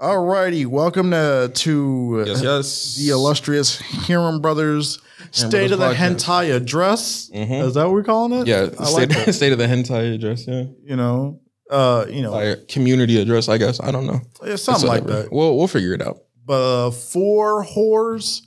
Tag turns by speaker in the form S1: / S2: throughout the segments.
S1: Alrighty, welcome to to
S2: Yes, yes.
S1: the illustrious Hiram Brothers State of the
S2: Brothers
S1: Hentai Address. Is that what we're calling it?
S2: Yeah,
S1: I
S2: state,
S1: like
S2: state of the hentai address. Yeah,
S1: You know, uh, you know,
S2: Like, community address. I guess I don't know.
S1: yeah, something like that.
S2: We'll we'll figure it out.
S1: But uh, four whores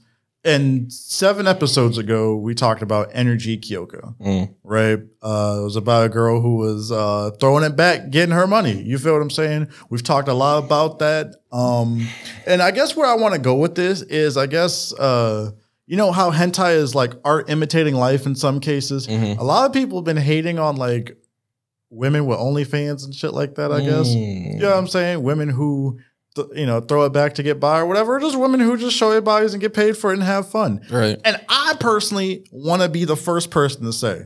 S1: and seven episodes ago, we talked about Energy Kyoko.
S2: Mm.
S1: right? Uh, it was about a girl who was uh, throwing it back, getting her money. You feel what I'm saying? We've talked a lot about that. Um, and I guess where I want to go with this is, I guess, uh, you know how hentai is like art imitating life in some cases.
S2: Mhm.
S1: A lot of people have been hating on like women with OnlyFans and shit like that. I guess.
S2: Mm.
S1: You know what I'm saying? Women who. You know, throw it back to get by or whatever. Just women who just show their bodies and get paid for it and have fun.
S2: Right.
S1: And I personally want to be the first person to say,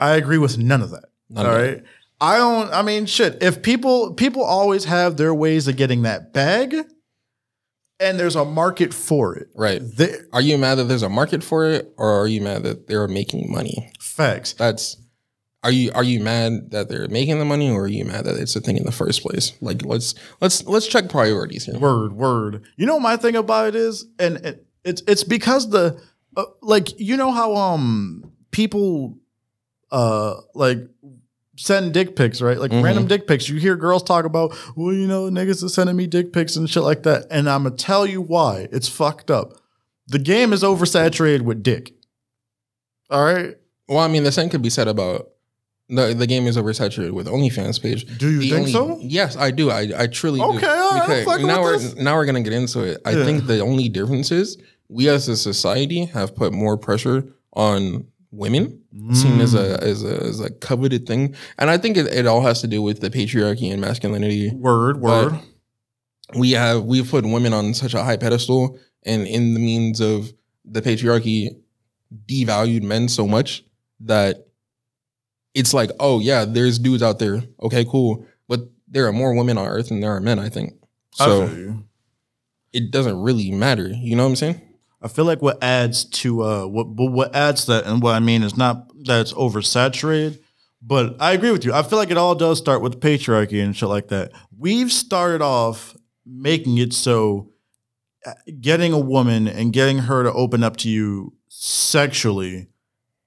S1: I agree with none of that.
S2: None
S1: all
S2: of
S1: right. I don't, I mean, shit. If people, people always have their ways of getting that bag and there's a market for it.
S2: Right.
S1: They,
S2: Are you mad that there's a market for it, or are you mad that they're making money?
S1: facts.
S2: That's. Are you are you mad that they're making the money, or are you mad that it's a thing in the first place? Like let's let's let's check priorities here.
S1: Word, word. You know what my thing about it is, and it, it's it's because the uh, like you know how um people uh like send dick pics, right? Like
S2: Mhm.
S1: random dick pics. You hear girls talk about, well, you know, niggas are sending me dick pics and shit like that. And I'm gonna tell you why. It's fucked up. The game is oversaturated with dick. All right.
S2: Well, I mean, the same could be said about the the game is oversaturated with OnlyFans page.
S1: Do you
S2: The
S1: think
S2: only-
S1: so?
S2: Yes, I do. I, I truly do.
S1: Okay, all right, I'm
S2: Because
S1: fucking
S2: now we're
S1: this.
S2: now we're gonna get into it. I
S1: Yeah.
S2: think the only difference is we as a society have put more pressure on women, seen as
S1: Mm.
S2: a as a as a coveted thing, and I think it, it all has to do with the patriarchy and masculinity.
S1: Word, word.
S2: We have we've put women on such a high pedestal, and in the means of the patriarchy, devalued men so much that it's like, oh yeah, there's dudes out there. Okay, cool, but there are more women on Earth than there are men. I think
S1: I
S2: so.
S1: you.
S2: It doesn't really matter. You know what I'm saying?
S1: I feel like what adds to uh what what adds to that and what I mean is not that it's oversaturated, but I agree with you. I feel like it all does start with patriarchy and shit like that. We've started off making it so uh, getting a woman and getting her to open up to you sexually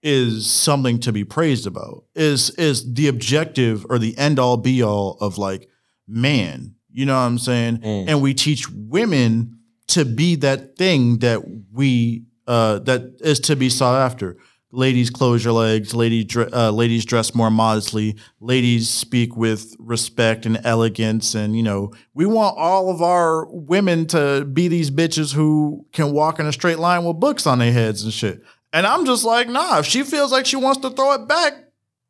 S1: is something to be praised about. Is is the objective or the end all be all of like man. You know what I'm saying?
S2: Mm.
S1: And we teach women to be that thing that we uh, that is to be sought after. Ladies, close your legs. Ladies, uh, ladies dress more modestly. Ladies speak with respect and elegance, and you know we want all of our women to be these bitches who can walk in a straight line with books on their heads and shit. And I'm just like, nah. If she feels like she wants to throw it back,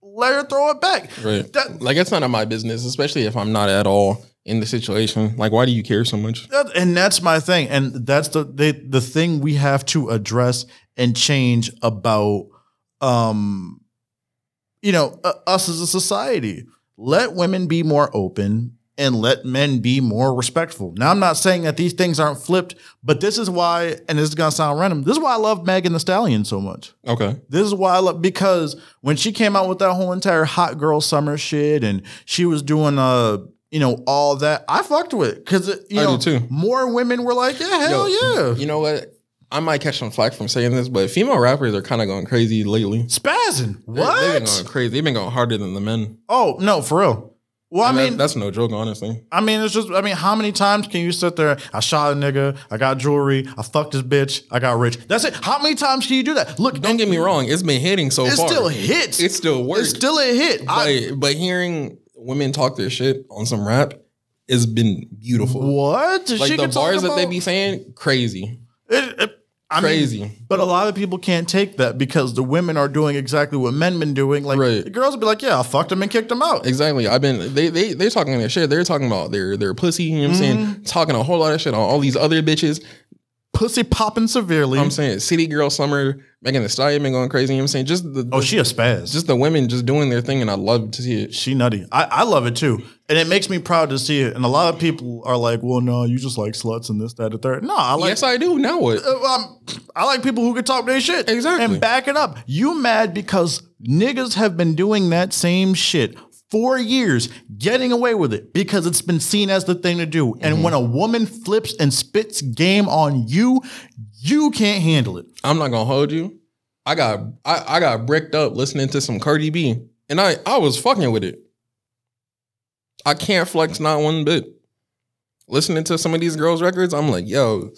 S1: let her throw it back.
S2: Right.
S1: That-
S2: like it's none of my business, especially if I'm not at all in the situation. Like, why do you care so much?
S1: That- and that's my thing, and that's the they, the thing we have to address and change about, um, you know, uh, us as a society. Let women be more open and let men be more respectful. Now, I'm not saying that these things aren't flipped, but this is why, and this is gonna sound random. This is why I love Megan Thee Stallion so much.
S2: Okay.
S1: This is why I love because when she came out with that whole entire hot girl summer shit and she was doing uh you know all that, I fucked with it because you
S2: I
S1: know
S2: too.
S1: more women were like, yeah, hell
S2: Yo,
S1: yeah,
S2: You know what? I might catch some flack from saying this, but female rappers are kind of going crazy lately.
S1: spazzing.
S2: They- They've been
S1: What?
S2: going crazy. They've been going harder than the men.
S1: Oh no, for real. Well, I
S2: And that-
S1: mean,
S2: that's no joke, honestly.
S1: I mean, it's just, I mean, how many times can you sit there? I shot a nigga, I got jewelry, I fucked this bitch, I got rich. That's it. How many times can you do that? Look,
S2: Don't get me wrong; it's been hitting so
S1: it
S2: far.
S1: It still hits.
S2: It still works.
S1: It's still a hit. I,
S2: but, but hearing women talk their shit on some rap has been beautiful.
S1: what?
S2: Like
S1: She
S2: the bars that they be saying, crazy,
S1: It, it, I mean,
S2: crazy.
S1: But a lot of people can't take that because the women are doing exactly what men been doing. Like
S2: Right.
S1: the girls will be like, "Yeah, I fucked him and kicked them out."
S2: Exactly. I've been they they they're talking their shit. They're talking about their their pussy. You know what I'm
S1: Mm-hmm.
S2: saying? Talking a whole lot of shit on all these other bitches.
S1: Pussy popping severely.
S2: I'm saying City Girl Summer, Megan Thee Stallion been going crazy. You know what I'm saying? Just the,
S1: oh, she a spaz.
S2: just the women just doing their thing, and I love to see it.
S1: she nutty. I, I love it too, and it makes me proud to see it. And a lot of people are like, "Well, no, you just like sluts and this, that, the third. No, I like.
S2: yes, I do. Now what?
S1: uh, um, I like people who can talk their shit
S2: Exactly.
S1: and back it up. You mad because niggas have been doing that same shit four years getting away with it because it's been seen as the thing to do. And mm-hmm. when a woman flips and spits game on you, you can't handle it.
S2: I'm not gonna hold you. I got I, I got bricked up listening to some Cardi B, and I I was fucking with it. I can't flex not one bit. Listening to some of these girls' records, I'm like, yo,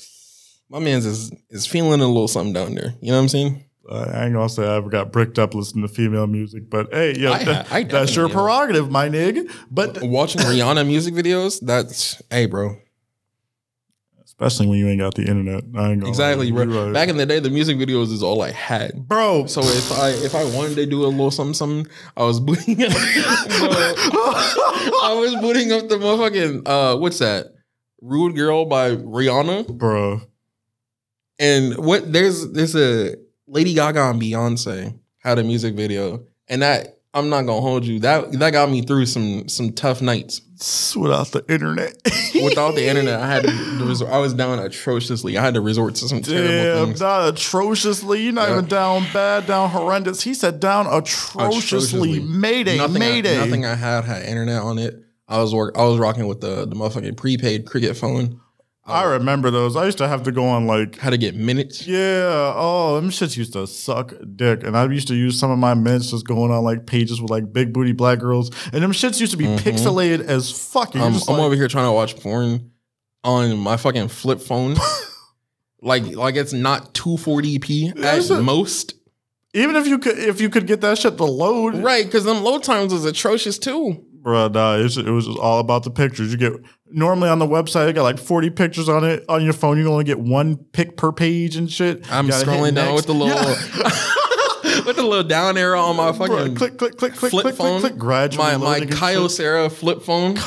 S2: my man's is is feeling a little something down there. You know what I'm saying?
S1: Uh, I ain't gonna say I ever got bricked up listening to female music, but hey, yo,
S2: I-
S1: that-
S2: I
S1: that's your prerogative, my nigga. But
S2: Watching Rihanna music videos, that's hey, bro.
S1: especially when you ain't got the internet, I ain't
S2: Exactly, bro.
S1: Right.
S2: Back in the day, the music videos is all I had.
S1: bro.
S2: So if I if I wanted to do a little something something, I was booting up. I was booting up the motherfucking uh what's that? Rude Girl by Rihanna.
S1: bro,
S2: And what there's there's a Lady Gaga and Beyonce had a music video. And that I'm not gonna hold you. That that got me through some some tough nights.
S1: without the internet,
S2: Without the internet, I had to resort, I was down atrociously. I had to resort to some terrible
S1: Damn,
S2: things.
S1: not atrociously. You're not
S2: Yeah.
S1: even down bad, down horrendous. He said down atrociously.
S2: Atrociously.
S1: Mayday,
S2: nothing
S1: mayday.
S2: I, nothing I had had internet on it. I was work. I was rocking with the the motherfucking prepaid cricket phone.
S1: I remember those. I used to have to go on like,
S2: how to get minutes.
S1: yeah, oh, them shits used to suck dick. And I used to use some of my minutes just going on like pages with like big booty black girls. And them shits used to be
S2: Mhm.
S1: pixelated as fuck. And
S2: I'm, I'm
S1: like,
S2: over here trying to watch porn on my fucking flip phone. like like it's not 240p
S1: That's
S2: at most.
S1: even if you could, if you could get that shit to load,
S2: Right, because them load times was atrocious too.
S1: Bro, nah, it was just all about the pictures. You get normally on the website, you got like forty pictures on it. On your phone, you only get one pic per page and shit.
S2: I'm
S1: You gotta hit
S2: scrolling down with the little
S1: Yeah.
S2: with the little down arrow on my fucking
S1: click, click, click, click,
S2: flip
S1: click,
S2: phone.
S1: click, click. Gradually,
S2: my my
S1: loading and
S2: Kyle
S1: shit.
S2: Flip phone.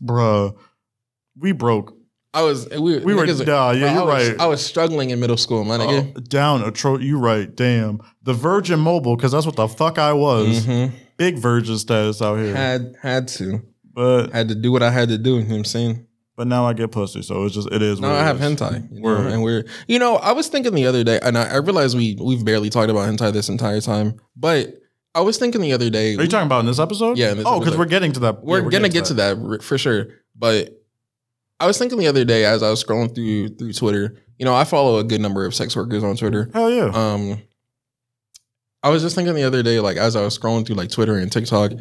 S1: bro. We broke.
S2: I was we,
S1: We were- nah, yeah,
S2: bro,
S1: you're
S2: I was,
S1: right.
S2: I was struggling in middle school, my nigga.
S1: Oh, down a tro. You right? Damn. The Virgin Mobile, because that's what the fuck I was.
S2: Mhm.
S1: Big Virgin status out here.
S2: Had had to
S1: but I
S2: had to do what I had to do. You know what I'm saying?
S1: but now I get pussy, so it's just it is.
S2: No, I have
S1: is.
S2: hentai, you know, and we're you know I was thinking the other day, and I, I realized we we've barely talked about hentai this entire time, but I was thinking the other day.
S1: Are you talking about in this episode?
S2: Yeah, this
S1: oh, because we're getting to that.
S2: we're,
S1: yeah,
S2: gonna get to that r- for sure. But I was thinking the other day as I was scrolling through through Twitter. You know, I follow a good number of sex workers on Twitter.
S1: Hell yeah.
S2: Um, I was just thinking the other day, like as I was scrolling through like Twitter and TikTok,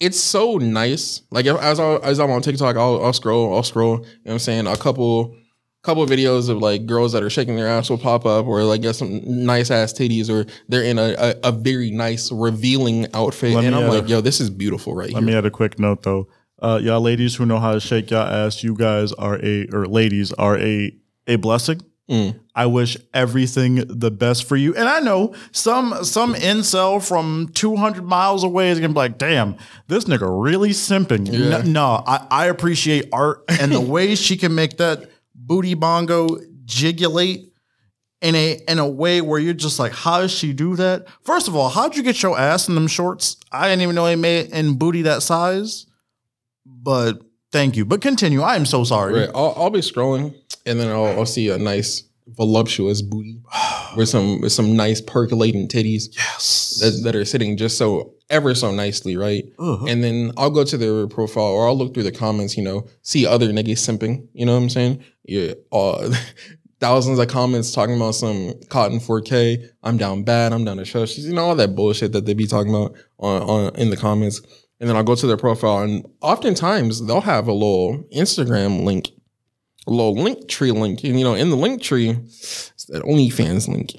S2: it's so nice. Like if, as I as I'm on TikTok, I'll, I'll scroll, I'll scroll. You know what I'm saying? A couple couple videos of like girls that are shaking their ass will pop up, or like get some nice ass titties, or they're in a, a, a very nice revealing outfit,
S1: Let
S2: and I'm like, yo, this is beautiful right
S1: Let
S2: here.
S1: me add a quick note though. Uh, y'all ladies who know how to shake y'all ass, you guys are a or ladies are a a blessing.
S2: Mm.
S1: I wish everything the best for you. And I know some some incel from 200 miles away is gonna be like, damn, this nigga really simping.
S2: Yeah.
S1: N- No, I, I appreciate art and the way she can make that booty bongo jigulate in a in a way where you're just like, how does she do that? First of all, how'd you get your ass in them shorts? I didn't even know they made it in booty that size. But thank you. But continue. I am so sorry.
S2: Right. I'll, I'll be scrolling, and then I'll, I'll see a nice voluptuous booty with some with some nice percolating titties
S1: Yes.
S2: that, that are sitting just so ever so nicely, right?
S1: Ugh.
S2: And then I'll go to their profile or I'll look through the comments, you know, see other niggas simping. You know what I'm saying? Yeah. Uh, thousands of comments talking about some cotton 4K. I'm down bad. I'm down to show. You know, all that bullshit that they be talking about on, on in the comments. And then I'll go to their profile and oftentimes they'll have a little Instagram link, a little link tree link. And you know, in the link tree, it's that OnlyFans link.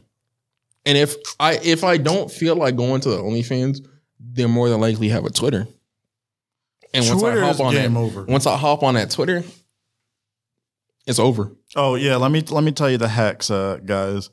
S2: And if I if I don't feel like going to the OnlyFans, they more than likely have a Twitter. And once
S1: Twitter
S2: I hop on
S1: game
S2: that,
S1: over.
S2: once I hop on that Twitter, it's over.
S1: Oh yeah, let me let me tell you the hacks, uh, guys.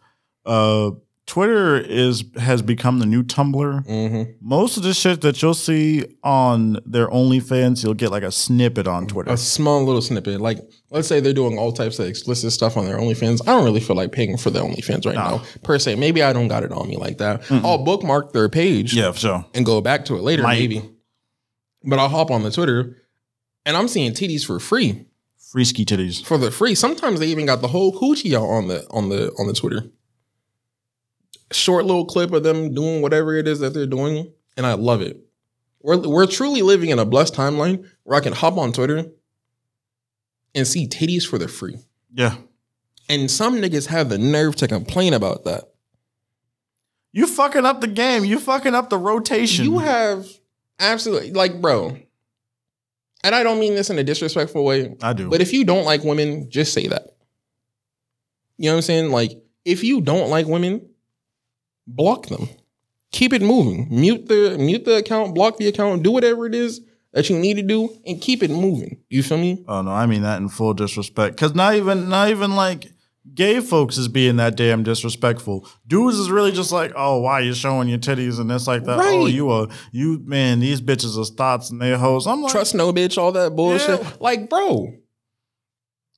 S1: Uh, Twitter is has become the new Tumblr.
S2: Mm-hmm.
S1: Most of the shit that you'll see on their OnlyFans, you'll get like a snippet on Twitter.
S2: A small little snippet. Like, let's say they're doing all types of explicit stuff on their OnlyFans. I don't really feel like paying for the OnlyFans right
S1: No.
S2: now, per se. Maybe I don't got it on me like that. I'll bookmark their page
S1: Yeah, for sure.
S2: and go back to it later,
S1: Might.
S2: maybe. But I'll hop on the Twitter and I'm seeing titties for free.
S1: Free ski titties.
S2: For the free. Sometimes they even got the whole coochie out on the on the on the Twitter. Short little clip of them doing whatever it is that they're doing, and I love it. We're we're truly living in a blessed timeline where I can hop on Twitter and see titties for the free.
S1: Yeah.
S2: And some niggas have the nerve to complain about that.
S1: You fucking up the game. You fucking up the rotation.
S2: You have absolutely like, bro. And I don't mean this in a disrespectful way,
S1: I do.
S2: but if you don't like women, just say that. You know what I'm saying? Like, if you don't like women, block them. Keep it moving. Mute the mute the account, block the account, do whatever it is that you need to do, and keep it moving. You feel me?
S1: oh no, I mean that in full disrespect. Cause not even not even like gay folks is being that damn disrespectful. Dudes is really just like, oh, why you showing your titties and this like that? Oh, you a you man, these bitches are thoughts and they hoes. I'm like,
S2: Trust no bitch, all that bullshit.
S1: Yeah.
S2: Like, bro,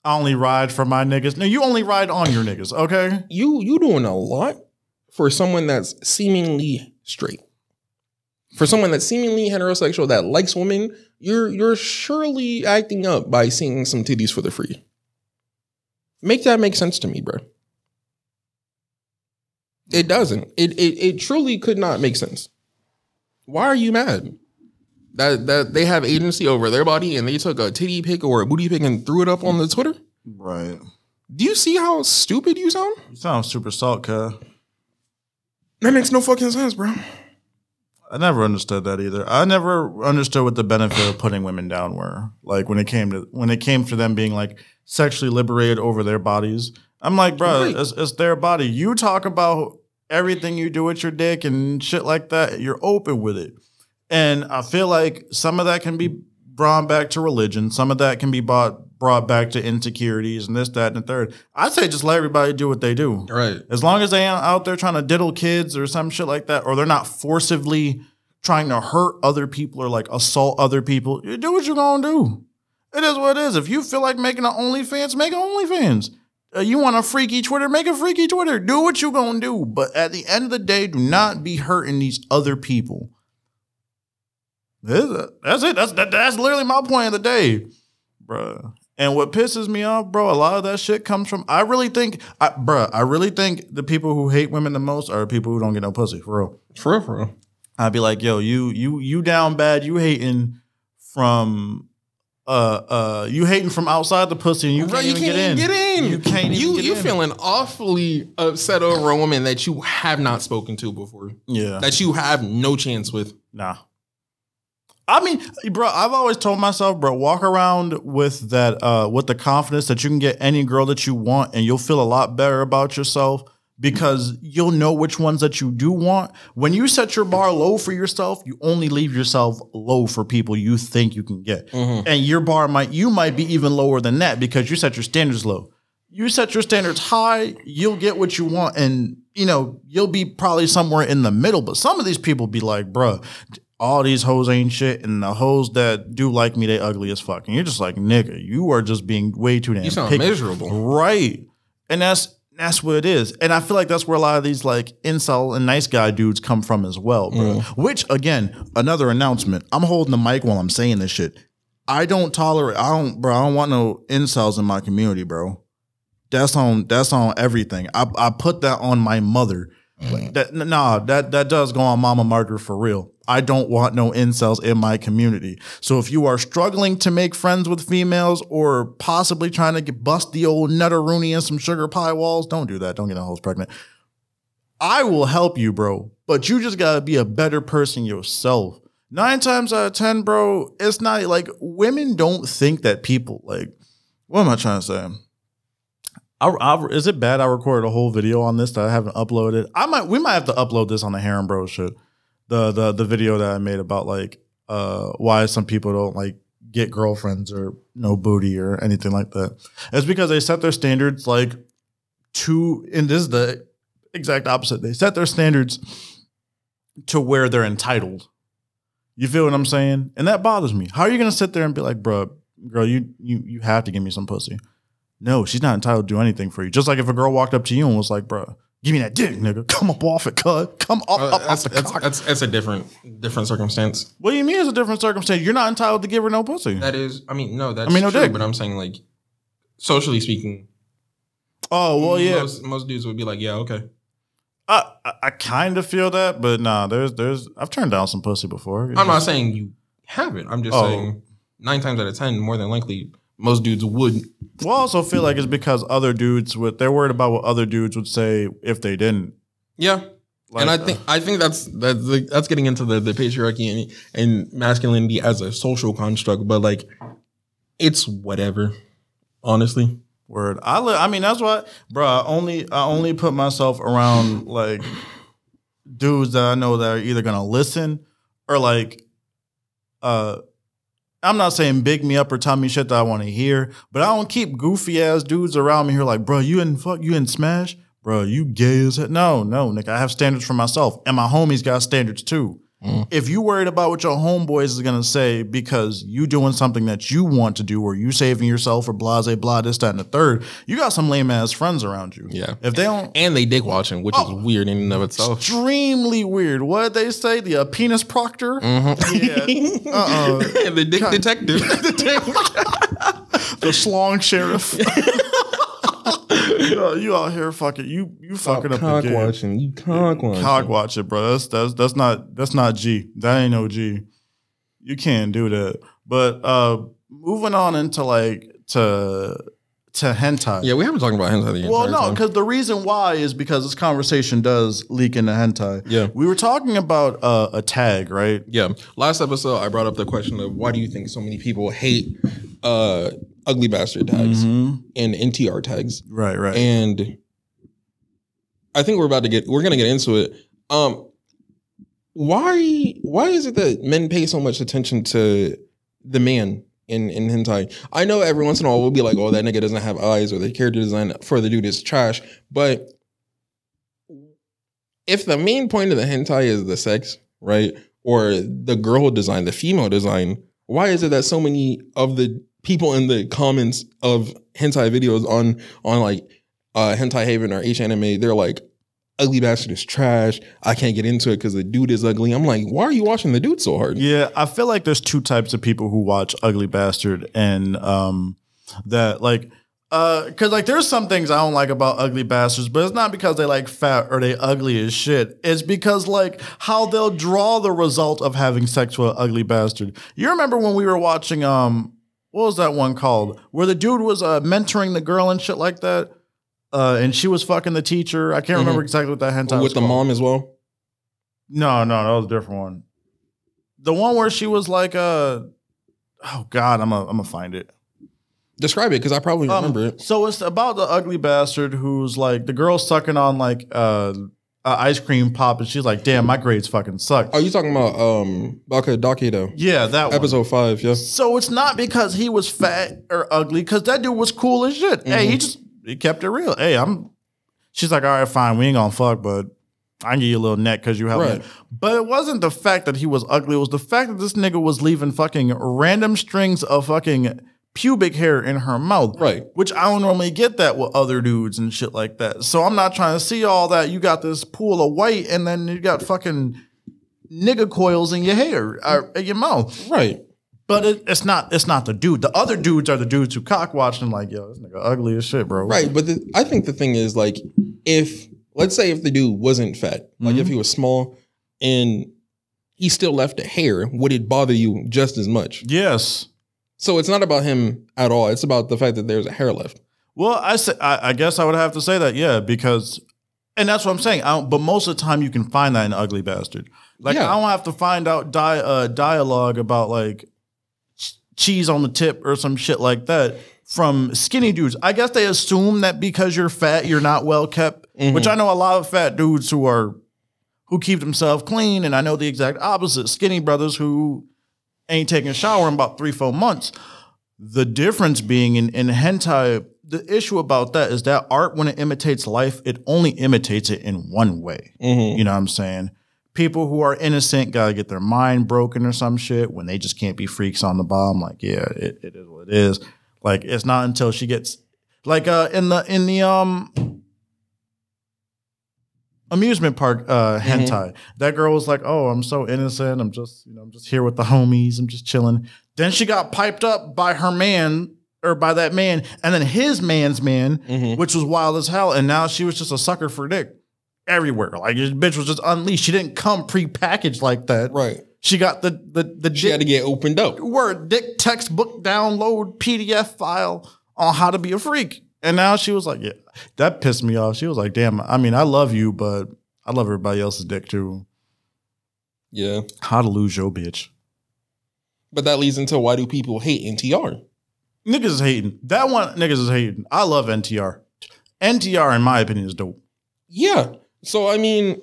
S1: I only ride for my niggas. No, you only ride on your niggas, okay?
S2: you you doing a lot for someone that's seemingly straight. For someone that's seemingly heterosexual that likes women, you're you're surely acting up by seeing some titties for the free. Make that make sense to me, bro. It doesn't. It it it truly could not make sense. Why are you mad? That that they have agency over their body and they took a titty pic or a booty pic and threw it up on the Twitter?
S1: Right.
S2: Do you see how stupid you sound?
S1: You sound super salt, cuz.
S2: That makes no fucking sense, bro.
S1: I never understood that either. I never understood what the benefit of putting women down were. Like when it came to when it came to them being like sexually liberated over their bodies. I'm like, bro,
S2: Right.
S1: it's, it's their body. You talk about everything you do with your dick and shit like that. You're open with it, and I feel like some of that can be brought back to religion. Some of that can be brought brought back to insecurities and this, that, and the third. I'd say just let everybody do what they do.
S2: Right.
S1: As long as they ain't out there trying to diddle kids or some shit like that, or they're not forcibly trying to hurt other people or like assault other people, you do what you're gonna do. It is what it is. If you feel like making an OnlyFans, make an OnlyFans. Uh, you want a freaky Twitter, make a freaky Twitter. Do what you're gonna do. But at the end of the day, do not be hurting these other people. That's it. That's it. That's that, that's literally my point of the day, bruh. And what pisses me off, bro, a lot of that shit comes from. I really think, I, bruh, I really think the people who hate women the most are people who don't get no pussy for real.
S2: For real, for real.
S1: I'd be like, yo, you, you, you down bad. You hating from, uh, uh, you hating from outside the pussy, and you
S2: Bro,
S1: can't,
S2: you
S1: even,
S2: can't
S1: get in.
S2: even get in.
S1: You can't
S2: You
S1: get
S2: you
S1: in.
S2: feeling awfully upset over a woman that you have not spoken to before,
S1: Yeah,
S2: that you have no chance with.
S1: Nah. I mean, bro, I've always told myself, bro, walk around with that, uh, with the confidence that you can get any girl that you want, and you'll feel a lot better about yourself because you'll know which ones that you do want. When you set your bar low for yourself, you only leave yourself low for people you think you can get, and your bar might, you might be even lower than that because you set your standards low. You set your standards high, you'll get what you want, and you know you'll be probably somewhere in the middle. But some of these people be like, bruh, all these hoes ain't shit, and the hoes that do like me, they ugly as fuck. And you're just like, nigga, you are just being way too damn.
S2: You sound
S1: picky.
S2: miserable.
S1: right? And that's that's what it is. And I feel like that's where a lot of these like incel and nice guy dudes come from as well, bro. Mm. Which again, another announcement. I'm holding the mic while I'm saying this shit. I don't tolerate. I don't, bro. I don't want no incels in my community, bro. That's on. That's on everything. I I put that on my mother. Like, mm. that nah, that that does go on Mama Margaret for real. I don't want no incels in my community. So if you are struggling to make friends with females or possibly trying to get bust the old nutteroony and some sugar pie walls, don't do that. Don't get no hoes pregnant. I will help you, bro. But you just gotta be a better person yourself. Nine times out of ten, bro, it's not like women don't think that people like. What am I trying to say? I, I, is it bad? I recorded a whole video on this that I haven't uploaded. I might. We might have to upload this on the Heron Bro shit. The the the video that I made about like uh why some people don't like get girlfriends or no booty or anything like that. It's because they set their standards like to and this is the exact opposite. They set their standards to where they're entitled. You feel what I'm saying? And that bothers me. How are you gonna sit there and be like, bro, girl, you you you have to give me some pussy? No, she's not entitled to do anything for you. Just like if a girl walked up to you and was like, bro, give me that dick, nigga. Come up off it, cut. Come up,
S2: Uh,
S1: up off
S2: that's,
S1: the
S2: that's,
S1: cock.
S2: that's, that's a different different circumstance.
S1: What do you mean it's a different circumstance? You're not entitled to give her no pussy.
S2: That is, I mean, no, that's
S1: I mean, no
S2: true.
S1: dick.
S2: But I'm saying, like, socially speaking,
S1: oh, well, yeah.
S2: most, most dudes would be like, yeah, okay.
S1: I, I, I kind of feel that, but nah, there's there's I've turned down some pussy before. It's
S2: I'm not saying you haven't. I'm just
S1: Oh.
S2: saying nine times out of ten, more than likely, most dudes would.
S1: Well, I also feel like it's because other dudes would they're worried about what other dudes would say if they didn't.
S2: Yeah.
S1: Like,
S2: and I
S1: uh,
S2: think I think that's that's like, that's getting into the the patriarchy and, and masculinity as a social construct, but like it's whatever. Honestly,
S1: Word. I li- I mean that's why, bro. I only I only put myself around like dudes that I know that are either gonna listen or like uh I'm not saying big me up or tell me shit that I want to hear, but I don't keep goofy ass dudes around me who are like, bro, you in fuck you in smash? Bro, you gay as hell. No, no, nigga. I have standards for myself. And my homies got standards too.
S2: Mm.
S1: If you worried about what your homeboys is gonna say because you doing something that you want to do or you saving yourself or blase blah this that and the third, you got some lame ass friends around you.
S2: Yeah.
S1: If they don't,
S2: and they dick watching, which
S1: Oh.
S2: is weird in and of itself.
S1: extremely weird. What did they say? The uh, penis proctor.
S2: Mhm.
S1: Yeah. Uh-uh.
S2: the dick detective.
S1: the schlong sheriff. you, out- you out here fucking you you fucking up the
S2: cock
S1: game.
S2: watching. You cock watching.
S1: Cock watch it, bro. That's that's that's not that's not G. That ain't no G. You can't do that. But uh moving on into like to to hentai.
S2: Yeah, we haven't talked about hentai the
S1: Well, no, because the reason why is because this conversation does leak into hentai.
S2: Yeah.
S1: We were talking about uh, a tag, right?
S2: Yeah. Last episode, I brought up the question of why do you think so many people hate uh, ugly bastard tags
S1: Mhm.
S2: and NTR tags?
S1: Right, right.
S2: And I think we're about to get we're gonna get into it. Um, why why is it that men pay so much attention to the man in in hentai? I know every once in a while we'll be like, oh, that nigga doesn't have eyes, or the character design for the dude is trash. But if the main point of the hentai is the sex, right, or the girl design, the female design, why is it that so many of the people in the comments of hentai videos on on like uh hentai haven or hanime they're like ugly bastard is trash i can't get into it because the dude is ugly i'm like why are you watching the dude so hard
S1: Yeah, I feel like there's two types of people who watch Ugly Bastard and um that like uh cuz like there's some things I don't like about Ugly Bastards, but it's not because they like fat or they ugly as shit. It's because like how they'll draw the result of having sex with an ugly bastard. You remember when we were watching um what was that one called? Where the dude was uh mentoring the girl and shit like that? Uh and she was fucking the teacher. I can't remember exactly what that hentai was
S2: with the
S1: called.
S2: mom as well
S1: No, no, that was a different one. The one where she was like, uh, oh God, I'm gonna I'm gonna find it.
S2: describe it because i probably
S1: Um,
S2: remember it
S1: So it's about the ugly bastard who's like the girl sucking on like uh, ice cream pop, and she's like, "Damn, my grades fucking suck."
S2: are you talking about um Baka Dakedo
S1: yeah, that one.
S2: episode five yeah
S1: So it's not because he was fat or ugly, because that dude was cool as shit. Hey, he just he kept it real. Hey, I'm. She's like, all right, fine, we ain't gonna fuck, but I can give you a little neck because you helped
S2: Right.
S1: me. But it wasn't the fact that he was ugly. It was the fact that this nigga was leaving fucking random strings of fucking pubic hair in her mouth.
S2: Right.
S1: Which I don't normally get that with other dudes and shit like that. So I'm not trying to see all that. You got this pool of white and then you got fucking nigga coils in your hair, or in your mouth.
S2: right
S1: But it, it's not. It's not the dude. The other dudes are the dudes who cock watch and like, yo, this nigga ugly as shit, bro.
S2: Right, but the, I think the thing is like if let's say if the dude wasn't fat, like
S1: Mm-hmm.
S2: if he was small and he still left a hair, would it bother you just as much?
S1: Yes.
S2: So it's not about him at all. It's about the fact that there's a hair left.
S1: Well, I say, I, I guess I would have to say that, yeah, because, and that's what I'm saying. I don't, but most of the time, you can find that in Ugly Bastard. Like
S2: Yeah.
S1: I don't have to find out di- uh, dialogue about like ch- cheese on the tip or some shit like that from skinny dudes. I guess they assume that because you're fat, you're not well kept. Which I know a lot of fat dudes who are who keep themselves clean, and I know the exact opposite: skinny brothers who ain't taking a shower in about three, four months. The difference being in, in hentai, the issue about that is that art, when it imitates life, it only imitates it in one way. You know what I'm saying? People who are innocent gotta get their mind broken or some shit when they just can't be freaks on the bomb. Like, yeah, it, it is what it is. Like, it's not until she gets like uh in the in the um amusement park uh hentai. That girl was like, "Oh, I'm so innocent. I'm just, you know, I'm just here with the homies. I'm just chilling." Then she got piped up by her man or by that man and then his man's man, which was wild as hell, and now she was just a sucker for dick. everywhere. Like this bitch was just unleashed. She didn't come prepackaged like that.
S2: Right.
S1: She got the the the
S2: She had to get opened up.
S1: word dick textbook download PDF file on how to be a freak. And now she was like, yeah, that pissed me off. She was like, damn, I mean, I love you, but I love everybody else's dick too.
S2: Yeah.
S1: How to lose your bitch.
S2: But that leads into why do people hate NTR?
S1: Niggas is hating. That one niggas is hating. I love NTR. NTR, in my opinion, is dope.
S2: Yeah. So I mean,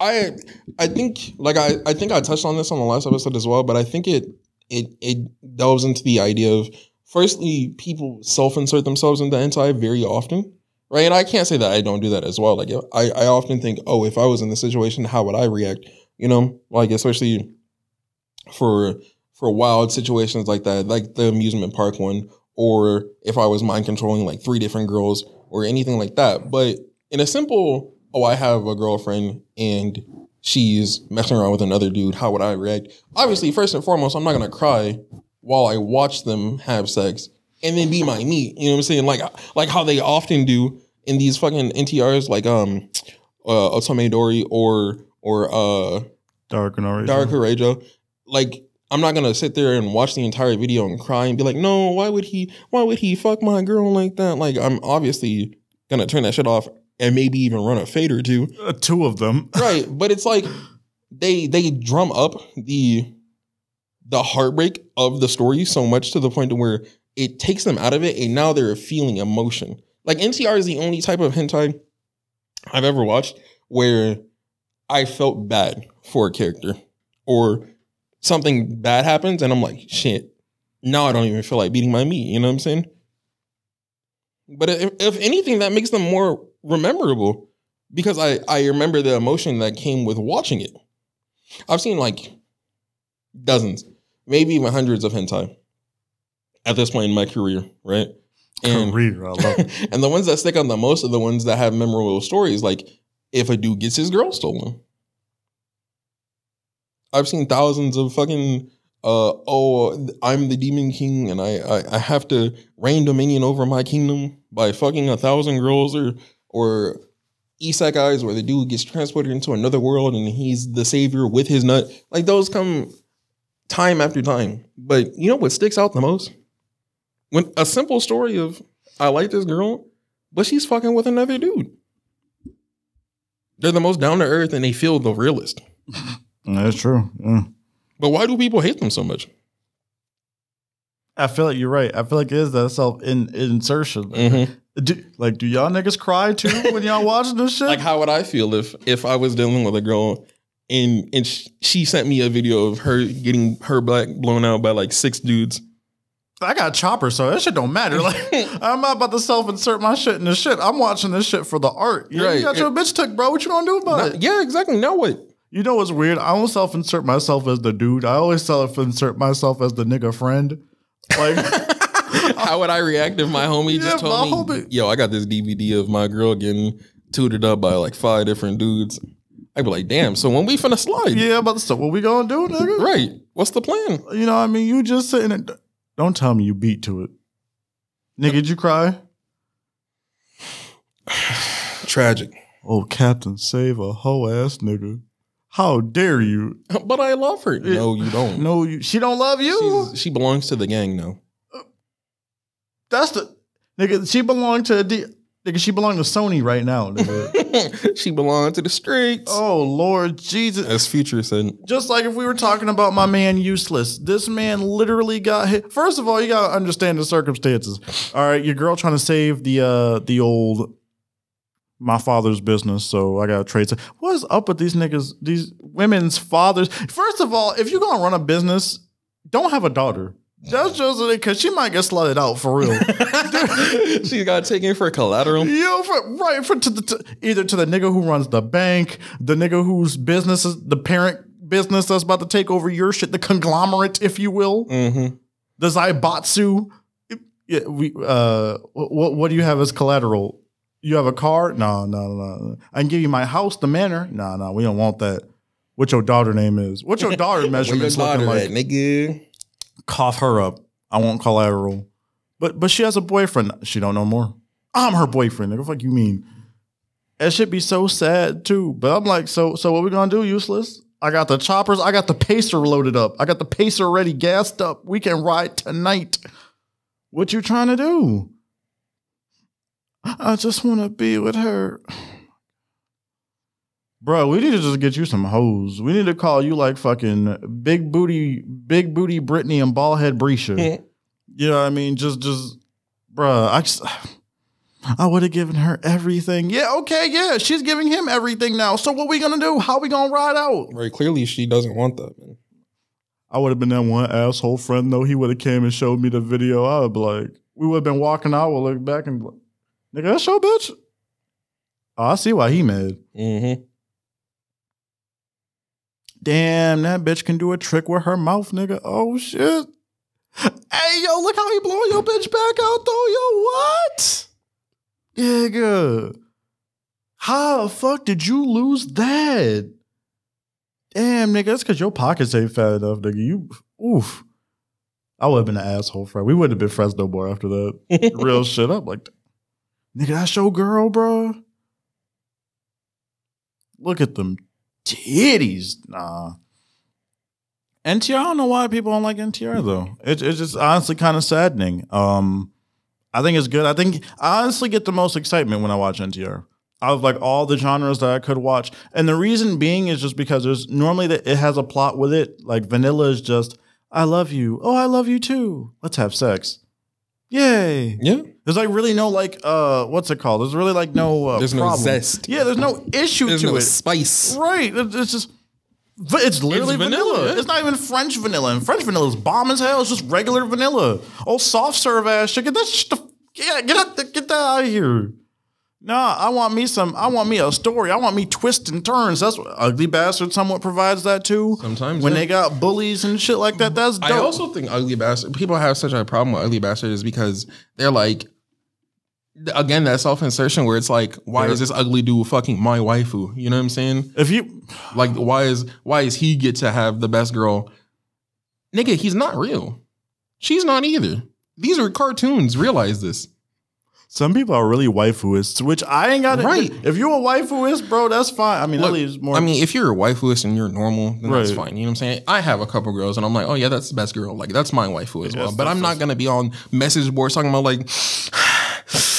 S2: I I think like I I think I touched on this on the last episode as well, but I think it it it delves into the idea of firstly people self insert themselves into hentai very often, right? And I can't say that I don't do that as well. Like I I often think, oh, if I was in this situation, how would I react? You know, like especially for for wild situations like that, like the amusement park one, or if I was mind controlling like three different girls or anything like that. But in a simple, oh, I have a girlfriend and she's messing around with another dude, how would I react? Obviously, first and foremost, I'm not gonna cry while I watch them have sex and then be my meat. You know what I'm saying? Like like how they often do in these fucking NTRs, like um uh Otome Dori or or uh
S1: Dark and orange.
S2: Dark Courageous. Like, I'm not gonna sit there and watch the entire video and cry and be like, no, why would he why would he fuck my girl like that? Like, I'm obviously gonna turn that shit off and maybe even run a fade or two.
S1: Uh, two of them.
S2: Right. But it's like they they drum up the the heartbreak of the story so much to the point where it takes them out of it and now they're feeling emotion. Like NTR is the only type of hentai I've ever watched where I felt bad for a character or something bad happens and I'm like, shit, now I don't even feel like beating my meat. You know what I'm saying? But if, if anything, that makes them more rememberable because I, I remember the emotion that came with watching it. I've seen like dozens, maybe even hundreds of hentai at this point in my career, right? And
S1: Career, I love it.
S2: and the ones that stick on the most are the ones that have memorable stories. Like if a dude gets his girl stolen. I've seen thousands of fucking uh oh I'm the demon king and I, I I have to reign dominion over my kingdom by fucking a thousand girls or or isekais where the dude gets transported into another world and he's the savior with his nut. Like those come time after time. But you know what sticks out the most? When a simple story of I like this girl, but she's fucking with another dude. They're the most down to earth and they feel the realest.
S1: That's true. Yeah.
S2: But why do people hate them so much?
S1: I feel like you're right. I feel like it is that self in, insertion.
S2: Mm-hmm.
S1: Do, like, do y'all niggas cry too when y'all watching this shit?
S2: Like, how would I feel if if I was dealing with a girl and and sh- she sent me a video of her getting her black blown out by like six dudes?
S1: I got chopper, so that shit don't matter. Like, I'm not about to self insert my shit in this shit. I'm watching this shit for the art. You,
S2: Right.
S1: you got your bitch took, bro. What you gonna do about
S2: Now-
S1: it?
S2: yeah, exactly. Now what?
S1: You know what's weird? I don't self insert myself as the dude. I always self insert myself as the nigga friend. Like,
S2: How would I react if my homie
S1: Yeah,
S2: just told me,
S1: homie-
S2: "Yo, I got this DVD of my girl getting tutored up by like five different dudes"? I'd be like, "Damn!" So when we finna slide,
S1: yeah, but so what we gonna do, nigga?
S2: right? What's the plan?
S1: You know, I mean, you just sitting. There, don't tell me you beat to it, nigga. Did you cry?
S2: Tragic.
S1: Oh, Captain, save a hoe ass nigga. How dare you?
S2: But I love her. No, you don't.
S1: No, you. She don't love you.
S2: She's, she belongs to the gang now.
S1: That's the nigga. She belonged to D. Nigga, she belonged to Sony right now. Nigga.
S2: she belonged to the streets.
S1: oh Lord Jesus.
S2: As Future said,
S1: Just like if we were talking about my man useless, this man literally got hit. First of all, you gotta understand the circumstances. All right, your girl trying to save the uh the old my father's business, so I gotta trade. What's up with these niggas? These women's fathers. First of all, if you're gonna run a business, don't have a daughter. That's just because she might get slutted out for real.
S2: she got taken for collateral.
S1: Yo, for, right for to the to, either to the nigga who runs the bank, the nigga whose business is the parent business that's about to take over your shit, the conglomerate, if you will,
S2: Mm-hmm.
S1: the Zaibatsu. Yeah, we uh, what what do you have as collateral? You have a car? No, no, no. I can give you my house, the manor. No, no, we don't want that. What your daughter name is? What your daughter
S2: Where your
S1: measurements looking like?
S2: at, nigga?
S1: Cough her up. I want collateral. But but she has a boyfriend. She don't know more. I'm her boyfriend. Nigga, fuck you mean? That should be so sad too. But I'm like, so so what we gonna do, useless? I got the choppers, I got the pacer loaded up. I got the pacer ready, gassed up. We can ride tonight. What you trying to do? I just wanna be with her. Bro, we need to just get you some hoes. We need to call you like fucking big booty, big booty Brittany and ballhead Brescia. you know what I mean? Just, just, bro. I just, I would have given her everything. Yeah, okay, yeah. She's giving him everything now. So what we gonna do? How we gonna ride out?
S2: Very clearly, she doesn't want that, man.
S1: I would have been that one asshole friend though. He would have came and showed me the video. I would be like, we would have been walking out. We'll look back and be like, nigga, that's your bitch. Oh, I see why he mad.
S2: Mm-hmm.
S1: Damn, that bitch can do a trick with her mouth, nigga. Oh shit. Hey, yo, look how he blowing your bitch back out though. Yo, what? Nigga. How the fuck did you lose that? Damn, nigga, that's because your pockets ain't fat enough, nigga. You, oof. I would have been an asshole friend. We wouldn't have been friends no more after that. Real shit up like, nigga, that's your girl, bro. Look at them titties. Nah. NTR, I don't know why people don't like NTR though. It, it's just honestly kind of saddening. Um, I think it's good. I think I honestly get the most excitement when I watch NTR. Out of like all the genres that I could watch, and the reason being is just because there's normally that it has a plot with it. Like vanilla is just I love you. Oh, I love you too. Let's have sex. Yay.
S2: Yeah.
S1: There's like really no like uh what's it called? There's really like no uh,
S2: There's no
S1: problem.
S2: zest.
S1: Yeah, there's no issue
S2: There's
S1: to
S2: no
S1: it.
S2: spice.
S1: Right. It's just but it's literally
S2: It's
S1: vanilla.
S2: vanilla.
S1: It's not even French vanilla. And French vanilla is bomb as hell. It's just regular vanilla. Oh, soft serve ass shit. Get that shit. the- Yeah, get out, get that out of here. Nah, I want me some. I want me a story. I want me twists and turns. That's what Ugly Bastard somewhat provides that too.
S2: Sometimes,
S1: when
S2: yeah.
S1: they got bullies and shit like that, that's dope.
S2: I also think Ugly Bastard. People have such a problem with Ugly Bastard is because they're like, again, that self insertion where it's like, why is this ugly dude fucking my waifu? You know what I'm saying?
S1: if you
S2: Like, why is why is he get to have the best girl? Nigga, he's not real. She's not either. These are cartoons. Realize this.
S1: some people are really waifuists, which I ain't got.
S2: Right.
S1: If you're a waifuist, bro, that's fine. I mean, that leaves more.
S2: I mean, if you're a waifuist and you're normal, then that's fine. You know what I'm saying? I have a couple girls, and I'm like, oh yeah, that's the best girl. Like that's my waifu as well. But I'm not gonna be on message boards talking about like,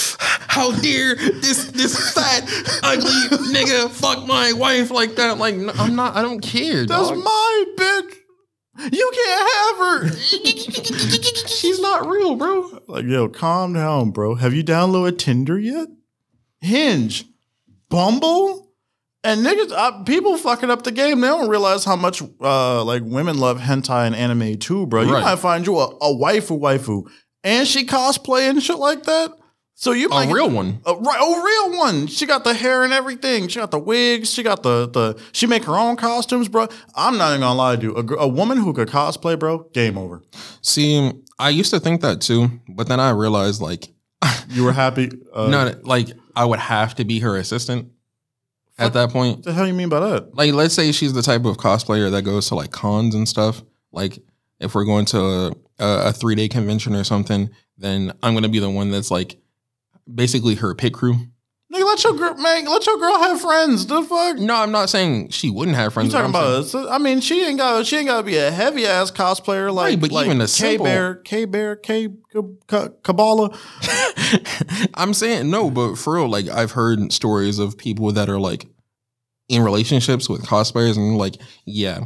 S2: how dare this this fat ugly nigga fuck my wife like that? Like no, I'm not. I don't care.
S1: that's
S2: dog.
S1: my bitch. You can't have her.
S2: She's not real, bro.
S1: Like, yo, calm down, bro. Have you downloaded Tinder yet? Hinge, Bumble, and niggas, uh, people fucking up the game. They don't realize how much uh, like women love hentai and anime too, bro. You
S2: Right.
S1: might find you a, a waifu waifu, and she cosplay and shit like that. So you
S2: A real one.
S1: a, a real one. She got the hair and everything. She got the wigs. She got the the. She make her own costumes, bro. I'm not even gonna lie to you. A, a woman who could cosplay, bro, game over.
S2: See, I used to think that too, but then I realized like,
S1: You were happy. Uh,
S2: no, like I would have to be her assistant at that point.
S1: What the hell you mean by that?
S2: like let's say she's the type of cosplayer that goes to like cons and stuff like if we're going to a, a three day convention or something then i'm going to be the one that's like basically her pit crew
S1: Nigga, let your girl, man, let your girl have friends. The fuck?
S2: No i'm not saying she wouldn't have friends You talking
S1: about? so- I mean, she ain't got. She ain't got to be a heavy ass cosplayer like.
S2: Right, but
S1: like
S2: even a
S1: K Bear, K Bear, K Kabbalah.
S2: I'm saying no but for real like i've heard stories of people that are like in relationships with cosplayers and like yeah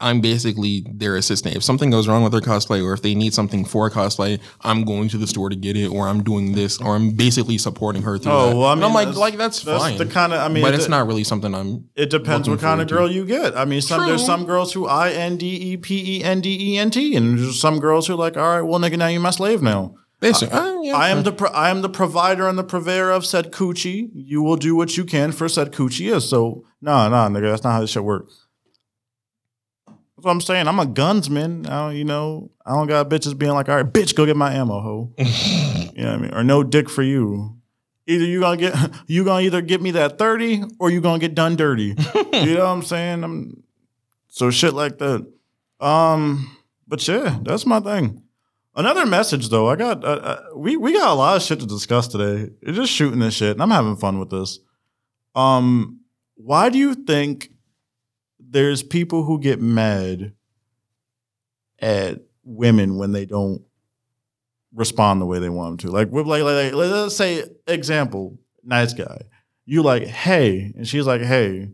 S2: I'm basically their assistant. If something goes wrong with their cosplay, or if they need something for a cosplay, I'm going to the store to get it, or I'm doing this, or I'm basically supporting her through
S1: Oh
S2: that.
S1: well, I mean,
S2: I'm like, like that's, fine.
S1: the kind of. I mean,
S2: but
S1: it-
S2: it's not really something I'm.
S1: It depends what kind of girl you get. I mean, some there's some girls who I N D E P E N D E N T, and there's some girls who are like, all right, well, nigga, now you're my slave now.
S2: Basically, uh, yeah,
S1: I am the pro- I am the provider and the purveyor of said coochie. You will do what you can for said coochie. So nah, nah, nigga, that's not how this shit work. That's what I'm saying. I'm a gunsman. I don't, you know, I don't got bitches being like, all right, bitch, go get my ammo, ho. you know what I mean? Or no dick for you. Either you gonna get you gonna either get me that 30 or you gonna get done dirty. you know what I'm saying? I'm so shit like that. Um, but yeah, that's my thing. Another message though, I got uh, uh, we we got a lot of shit to discuss today. It's just shooting this shit, and I'm having fun with this. Um, why do you think there's people who get mad at women when they don't respond the way they want them to? Like, like, like, like let's say, example, nice guy. You like, hey, and she's like, hey,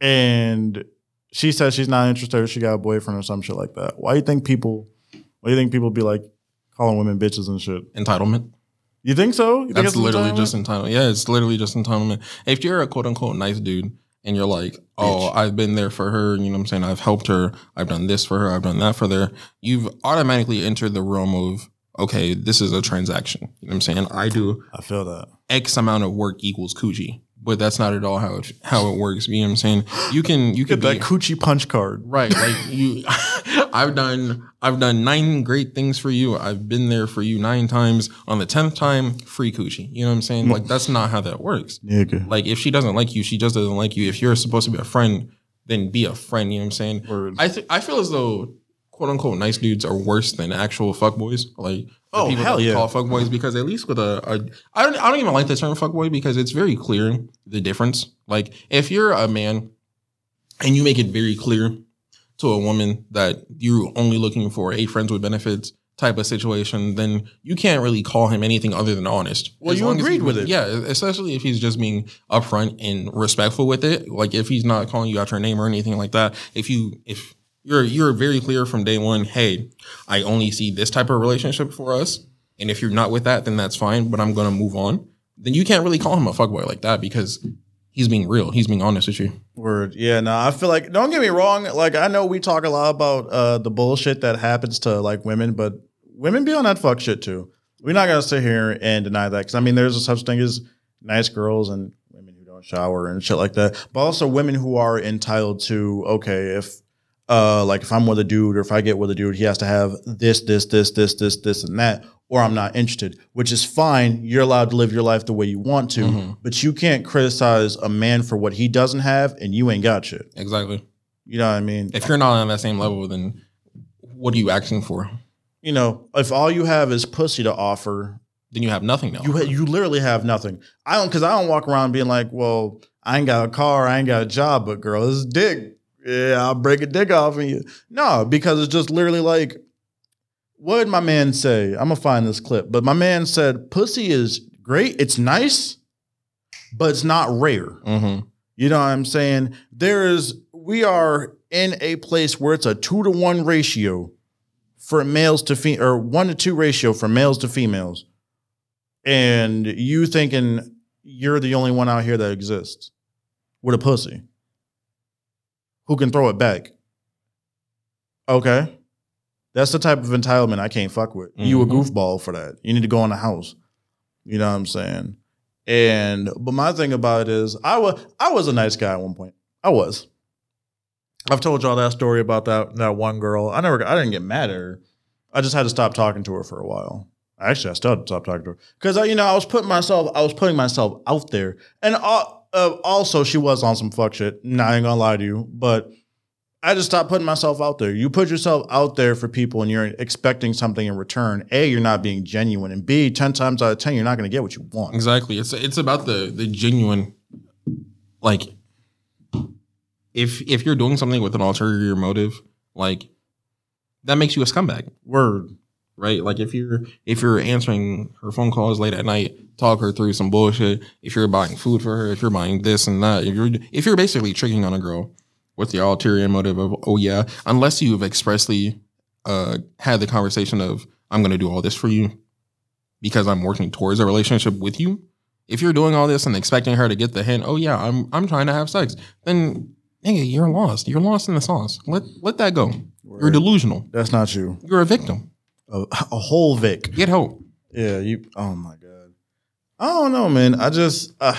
S1: and she says she's not interested. Or she got a boyfriend or some shit like that. Why do you think people? Why do you think people be like calling women bitches and shit?
S2: Entitlement.
S1: You think so? You think
S2: That's literally just entitlement. Yeah, it's literally just entitlement. If you're a quote unquote nice dude and you're like, oh,
S1: Bitch.
S2: I've been there for her, you know what I'm saying? I've helped her. I've done this for her. I've done that for her. You've automatically entered the realm of, okay, this is a transaction. You know what I'm saying? I do
S1: I feel that.
S2: X amount of work equals coochie, but that's not at all how it, how it works. You know what I'm saying? You can, you
S1: Get
S2: could
S1: that
S2: be,
S1: coochie punch card.
S2: Right. Like you I've done I've done nine great things for you. I've been there for you nine times. On the tenth time, free coochie. You know what I'm saying? Like that's not how that works.
S1: Nigga.
S2: Like if she doesn't like you, she just doesn't like you. If you're supposed to be a friend, then be a friend. You know what I'm saying?
S1: Word.
S2: I th- I feel as though quote unquote nice dudes are worse than actual fuckboys. Like
S1: Oh,
S2: people
S1: hell yeah.
S2: call fuckboys because at least with a, a I don't I don't even like the term fuckboy because it's very clear the difference. Like if you're a man and you make it very clear to a woman that you're only looking for a friends with benefits type of situation, then you can't really call him anything other than honest.
S1: Well,
S2: As
S1: you
S2: long as
S1: agreed with it.
S2: Yeah, especially if he's just being upfront and respectful with it. Like if he's not calling you out your name or anything like that. If you if you're you're very clear from day one, hey, I only see this type of relationship for us. And if you're not with that, then that's fine, but I'm gonna move on. Then you can't really call him a fuckboy like that because he's being real. He's being honest with you.
S1: Word. Yeah, no, I feel like don't get me wrong, like I know we talk a lot about uh the bullshit that happens to like women, but women be on that fuck shit too. We're not gonna sit here and deny that. Cause I mean there's a such thing as nice girls and women who don't shower and shit like that. But also women who are entitled to, okay, if uh like if I'm with a dude or if I get with a dude, he has to have this, this, this, this, this, this, and that, or I'm not interested, which is fine. You're allowed to live your life the way you want to,
S2: Mhm.
S1: but you can't criticize a man for what he doesn't have and you ain't got shit.
S2: Exactly.
S1: You know what I mean?
S2: If you're not on that same level, then what are you asking for?
S1: You know, if all you have is pussy to offer,
S2: Then you have nothing now.
S1: you ha- you literally have nothing. I don't because I don't walk around being like, well, I ain't got a car, I ain't got a job, but girl, this is dick. Yeah, I'll break a dick off of you. No, because it's just literally like, what did my man say? I'm gonna find this clip, but my man said, pussy is great, it's nice, but it's not rare.
S2: hmm
S1: You know what I'm saying? There is, we are in a place where it's a two to one ratio for males to fe or one to two ratio for males to females. And you thinking you're the only one out here that exists with a pussy who can throw it back. Okay. That's the type of entitlement I can't fuck with. You a
S2: Mhm.
S1: goofball for that. You need to go in the house. You know what I'm saying? And but my thing about it is I was I was a nice guy at one point. I was. I've told y'all that story about that that one girl. I never I didn't get mad at her. I just had to stop talking to her for a while. Actually, I still had to stop talking to her because you know I was putting myself I was putting myself out there, and uh, uh, also she was on some fuck shit. Not ain't gonna lie to you, but I just stopped putting myself out there. You put yourself out there for people, and you're expecting something in return. A, you're not being genuine, and B, ten times out of ten, you're not gonna get what you want.
S2: Exactly. It's it's about the the genuine, like, if if you're doing something with an ulterior motive, like, that makes you a scumbag,
S1: Word.
S2: Right? Like if you're if you're answering her phone calls late at night, talk her through some bullshit. If you're buying food for her, if you're buying this and that, if you're if you're basically tricking on a girl with the ulterior motive of oh yeah, unless you've expressly uh had the conversation of I'm gonna do all this for you because I'm working towards a relationship with you. If you're doing all this and expecting her to get the hint, oh yeah, I'm I'm trying to have sex, then nigga, you're lost. You're lost in the sauce. Let let that go. You're delusional.
S1: That's not you.
S2: You're a victim.
S1: A, a whole Vic.
S2: Get help.
S1: Yeah, you. Oh my god. I don't know, man. I just. Uh,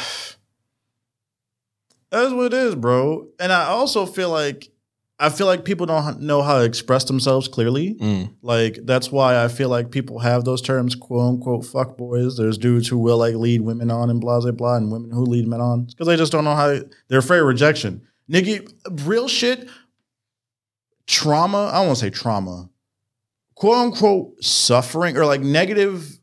S1: that's what it is, bro. And I also feel like I feel like people don't know how to express themselves clearly.
S2: Mm.
S1: Like that's why I feel like people have those terms, quote unquote, fuck boys. There's dudes who will like lead women on and blah blah blah, and women who lead men on because they just don't know how. They're afraid of rejection. Nigga, real shit. Trauma. I don't want to say trauma. Quote unquote suffering or like negative.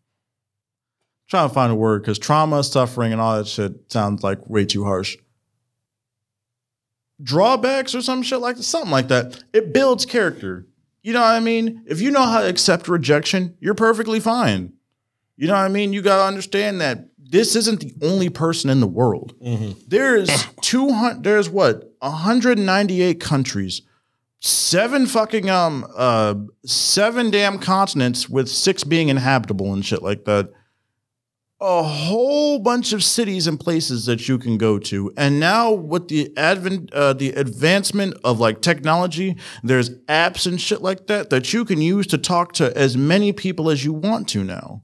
S1: trying to find a word because trauma, suffering, and all that shit sounds like way too harsh. Drawbacks or some shit like something like that. It builds character. You know what I mean? If you know how to accept rejection, you're perfectly fine. You know what I mean? You got to understand that this isn't the only person in the world. Mm-hmm. There's 200 there's what? 198 countries. Seven fucking um uh seven damn continents with six being inhabitable and shit like that. A whole bunch of cities and places that you can go to. And now with the advent uh the advancement of like technology, there's apps and shit like that that you can use to talk to as many people as you want to now.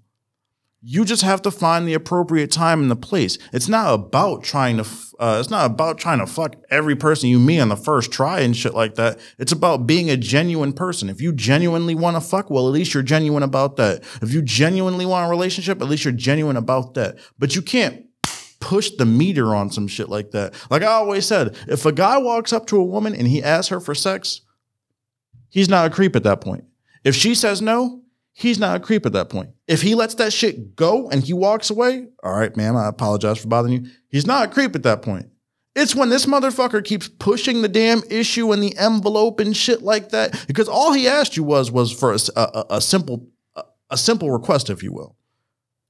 S1: You just have to find the appropriate time and the place. It's not about trying to. Uh, it's not about trying to fuck every person you meet on the first try and shit like that. It's about being a genuine person. If you genuinely want to fuck, well, at least you're genuine about that. If you genuinely want a relationship, at least you're genuine about that. But you can't push the meter on some shit like that. Like I always said, if a guy walks up to a woman and he asks her for sex, he's not a creep at that point. If she says no, he's not a creep at that point. If he lets that shit go and he walks away, all right, ma'am, I apologize for bothering you. He's not a creep at that point. It's when this motherfucker keeps pushing the damn issue and the envelope and shit like that because all he asked you was was for a a simple a, a simple request, if you will,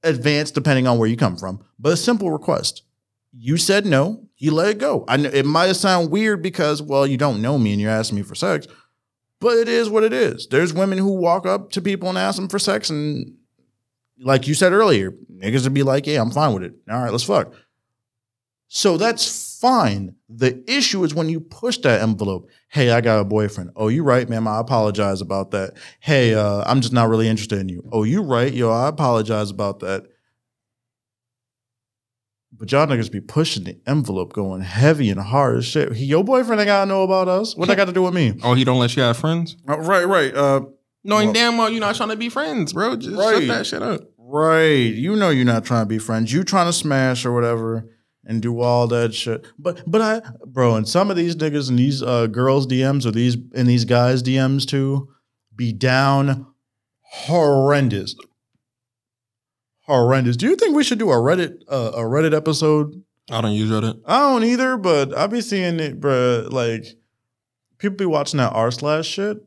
S1: advanced depending on where you come from, but a simple request. You said no. He let it go. I know it might sound weird because well, you don't know me and you're asking me for sex, but it is what it is. There's women who walk up to people and ask them for sex, and like you said earlier, niggas would be like, "Yeah, I'm fine with it. All right, let's fuck." So that's fine. The issue is when you push that envelope. Hey, I got a boyfriend. Oh, you right, ma'am. I apologize about that. Hey, uh, I'm just not really interested in you. Oh, you right, yo. I apologize about that. But y'all niggas be pushing the envelope, going heavy and hard as shit. He, your boyfriend ain't gotta know about us. What that got to do with me?
S2: Oh, he don't let you have friends?
S1: Uh, right, right. Uh,
S2: Knowing
S1: Well-
S2: damn well you're not trying to be friends, bro. Just
S1: Right.
S2: shut that shit up.
S1: Right. You know you're not trying to be friends. You trying to smash or whatever and do all that shit. But but I bro, and some of these niggas and these uh girls DMs or these and these guys DMs too be down horrendous. Horrendous. Do you think we should do a Reddit uh, a Reddit episode?
S2: I don't use Reddit.
S1: I don't either, but I be seeing it, bro. Like people be watching that r slash shit,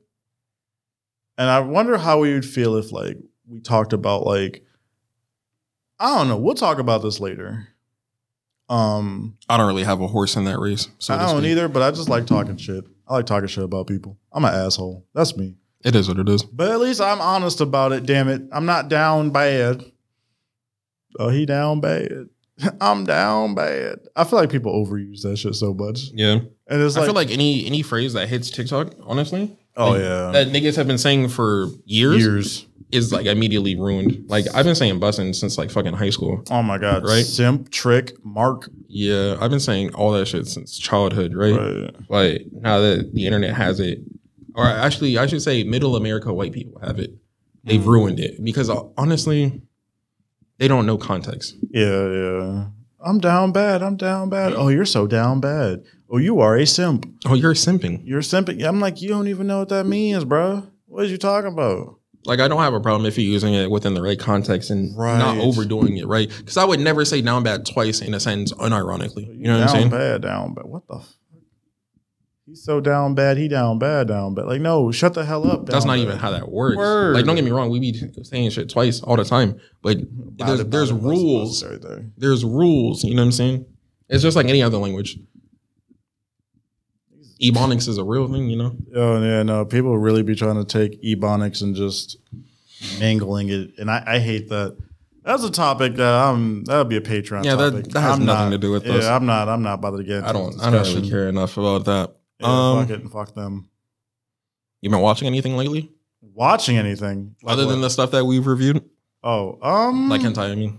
S1: and I wonder how we would feel if like we talked about like I don't know. We'll talk about this later. Um,
S2: I don't really have a horse in that race. So
S1: I don't
S2: speak.
S1: either, but I just like talking shit. I like talking shit about people. I'm an asshole. That's me.
S2: It is what it is.
S1: But at least I'm honest about it. Damn it, I'm not down bad. Oh, he down bad. I'm down bad. I feel like people overuse that shit so much,
S2: Yeah.
S1: and it's
S2: I
S1: like,
S2: feel like any any phrase that hits TikTok, honestly,
S1: oh
S2: like,
S1: yeah,
S2: that niggas have been saying for years,
S1: years.
S2: is like immediately ruined. Like I've been saying bussin' since like fucking high school.
S1: Oh my god,
S2: Right?
S1: Simp, trick, mark.
S2: Yeah, I've been saying all that shit since childhood, right?
S1: Right.
S2: But now that the internet has it, or actually, I should say, middle America white people have it. They've
S1: Mm.
S2: ruined it because honestly, they don't know context.
S1: Yeah, yeah. I'm down bad. I'm down bad. Oh, you're so down bad. Oh, you are a simp.
S2: Oh, you're simping.
S1: You're simping. I'm like, you don't even know what that means, bro. What are you talking about?
S2: Like I don't have a problem if you're using it within the right context and
S1: Right.
S2: not overdoing it, right? Because I would never say down bad twice in a sentence unironically. You know what I'm saying?
S1: Down bad, down bad. What the? Fuck? He's so down bad. He down bad, down bad. Like, no, shut the hell up.
S2: That's not
S1: bad.
S2: even how that works.
S1: Word.
S2: Like, don't get me wrong, we be saying shit twice all the time, but there's, there's rules.
S1: right there.
S2: There's rules. You know what I'm saying? It's just like any other language. Ebonics is a real thing, you know.
S1: Oh yeah, no. People really be trying to take ebonics and just mangling it, and I, I hate that. That's a topic that I'm. That would be a Patreon.
S2: Yeah, that-
S1: topic.
S2: that has
S1: I'm
S2: nothing
S1: not-
S2: to do with
S1: yeah,
S2: us.
S1: I'm not. I'm not bothered to get. Into
S2: I don't. I don't really care enough about that.
S1: Yeah,
S2: um,
S1: fuck it and fuck them.
S2: You been watching anything lately,
S1: Watching anything Like
S2: other
S1: what?
S2: than the stuff that we've reviewed,
S1: Oh, um,
S2: like hentai? I mean,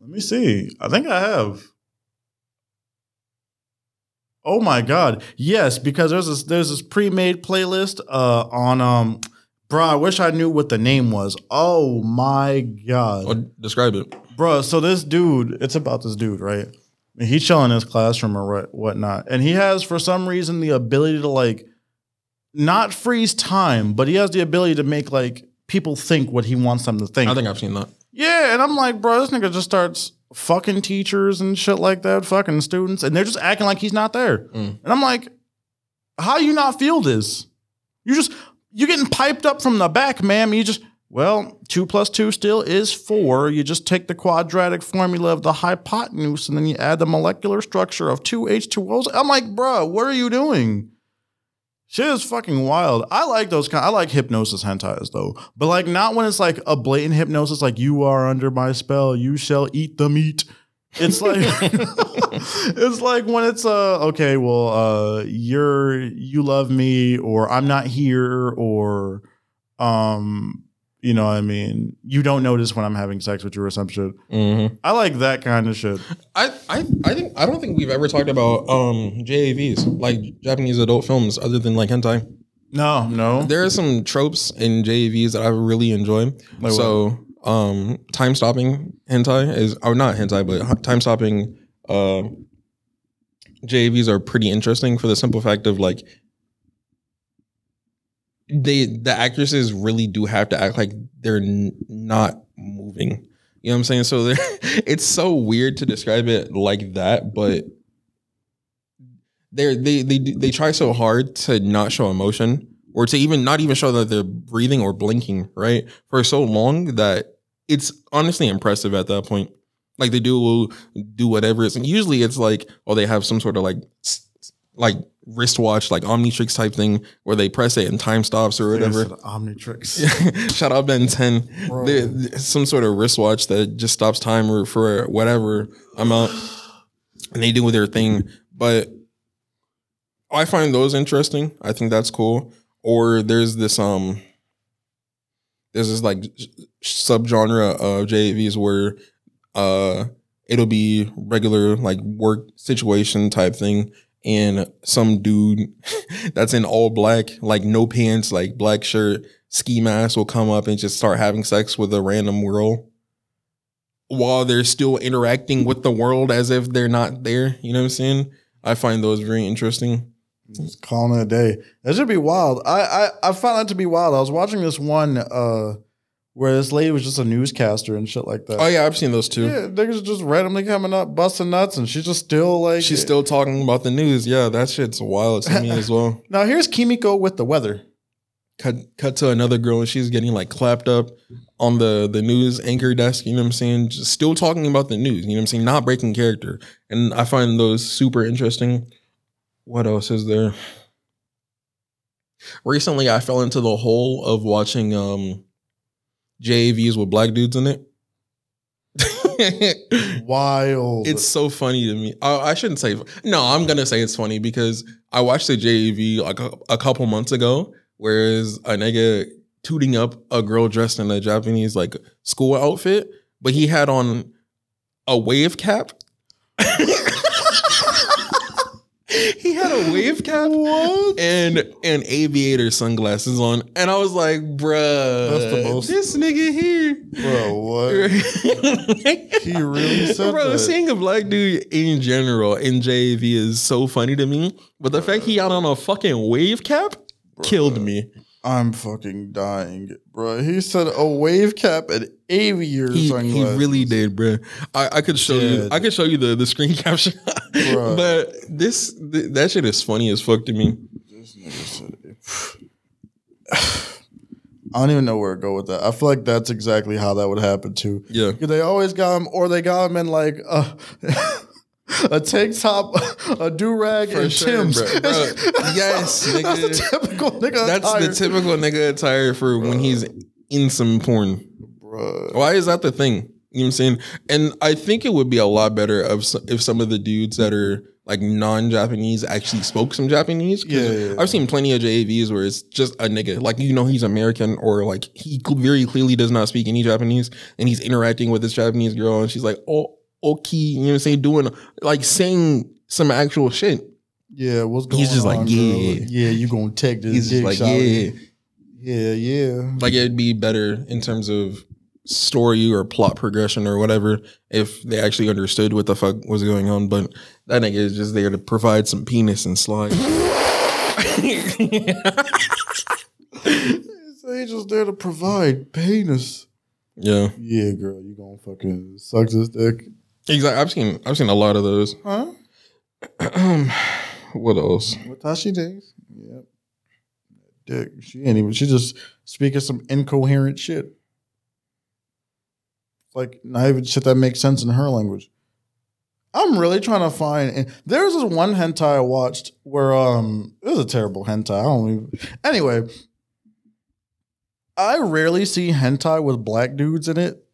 S1: Let me see. I think I have. Oh my god. Yes, because there's this there's this pre-made playlist uh on um bro, I wish I knew what the name was. Oh my god.
S2: or describe it.
S1: Bro, so this dude, it's about this dude, right? And He's chilling in his classroom or what whatnot. And he has for some reason the ability to like not freeze time, but he has the ability to make like people think what he wants them to think.
S2: I think I've seen that.
S1: Yeah, and I'm like, bro, this nigga just starts fucking teachers and shit like that, fucking students, and they're just acting like he's not there.
S2: Mm.
S1: And I'm like, how you not feel this? You just you getting piped up from the back, ma'am. You just well, two plus two still is four. You just take the quadratic formula of the hypotenuse and then you add the molecular structure of two H2Os. I'm like, bro, what are you doing? Shit is fucking wild. I like those kind. I like hypnosis hentais though, but like not when it's like a blatant hypnosis, like you are under my spell, you shall eat the meat. It's like it's like when it's uh okay, well uh you're you love me or I'm not here or um you know what I mean you don't notice when I'm having sex with you or some shit.
S2: Mm-hmm.
S1: I like that kind of shit.
S2: I, I I think I don't think we've ever talked about um JAVs like Japanese adult films other than like hentai.
S1: No, no.
S2: There are some tropes in JAVs that I really enjoy.
S1: Like
S2: so um time stopping hentai is or not hentai but time stopping uh JAVs are pretty interesting for the simple fact of like they the actresses really do have to act like they're n- not moving. You know what I'm saying? So it's so weird to describe it like that, but they're they they they try so hard to not show emotion or to even not even show that they're breathing or blinking right for so long that it's honestly impressive at that point. Like they do do whatever it's and usually it's like oh they have some sort of like like wristwatch like Omnitrix type thing where they press it and time stops or whatever.
S1: Omnitrix.
S2: Shout out Ben 10.
S1: Bro.
S2: There- some sort of wristwatch that just stops time or for whatever amount. And they do their thing. But I find those interesting. I think that's cool. Or there's this um there's this like subgenre of JAVs where uh it'll be regular like work situation type thing and some dude that's in all black, like no pants, like black shirt, ski mask will come up and just start having sex with a random girl while they're still interacting with the world as if they're not there. You know what I'm saying? I find those very interesting.
S1: Just calling it a day. That should be wild. I, I I found that to be wild. I was watching this one uh where this lady was just a newscaster and shit like that.
S2: Oh yeah, I've seen those too.
S1: Yeah, niggas just randomly coming up, busting nuts, and she's just still like
S2: She's still talking about the news. Yeah, that shit's wild to me as well.
S1: Now here's Kimiko with the weather.
S2: Cut cut to another girl and she's getting like clapped up on the the news anchor desk, you know what I'm saying? Just still talking about the news, you know what I'm saying? Not breaking character. And I find those super interesting. What else is there? Recently I fell into the hole of watching um JAVs with black dudes in it.
S1: Wild.
S2: It's so funny to me. I, I shouldn't say no. I'm gonna say it's funny because I watched the JAV like a, a couple months ago, whereas a nigga tooting up a girl dressed in a Japanese like school outfit, but he had on a wave cap. he had a wave cap
S1: What?
S2: and and aviator sunglasses on, and I was like, "Bruh,
S1: That's the most-
S2: This nigga here,
S1: Bro, what? He really said
S2: Bro,
S1: that.
S2: seeing a black dude in general in JAV is so funny to me. But the fact he had on a fucking wave cap killed me.
S1: I'm fucking dying, bro. He said a wave cap and aviator
S2: He, he
S1: sunglasses.
S2: really did, bro. I, I could show you. I could show you the, the screen capture.
S1: Bruh.
S2: but this th- that shit is funny as fuck to me.
S1: This nigga said. I don't even know where to go with that. I feel like that's exactly how that would happen too.
S2: Yeah,
S1: They always got him, or they got him in like a, a tank top, a do rag, and
S2: sure,
S1: Tim's.
S2: bro. Bro, yes,
S1: that's the typical nigga.
S2: That's
S1: attire.
S2: the typical nigga attire for when he's in some porn.
S1: Bruh.
S2: Why is that the thing? You know what I'm saying? And I think it would be a lot better if s- if some of the dudes that are like non-Japanese actually spoke some Japanese.
S1: Yeah, yeah, yeah.
S2: I've seen plenty of JAVs where it's just a nigga, like you know he's American or like he very clearly does not speak any Japanese, and he's interacting with this Japanese girl, and she's like, "Oh, okay," you know what I'm saying? Doing like saying some actual shit.
S1: Yeah, what's going on?
S2: He's just like,
S1: girl?
S2: yeah.
S1: yeah, you gonna take this
S2: He's just like,
S1: shot?
S2: yeah.
S1: yeah, yeah.
S2: Like it'd be better in terms of story or plot progression or whatever if they actually understood what the fuck was going on. But that nigga is just there to provide some penis and slide.
S1: So he's just there to provide penis.
S2: Yeah,
S1: Yeah, girl, you gonna fucking suck this dick?
S2: exactly. I've seen I've seen a lot of those.
S1: Huh?
S2: what else?
S1: What how she thinks? Yep. Dick. She ain't even. She just speaking some incoherent shit. Like not even shit that makes sense in her language. I'm really trying to find. And there's this one hentai I watched where um it was a terrible hentai. I don't even. Anyway, I rarely see hentai with black dudes in it,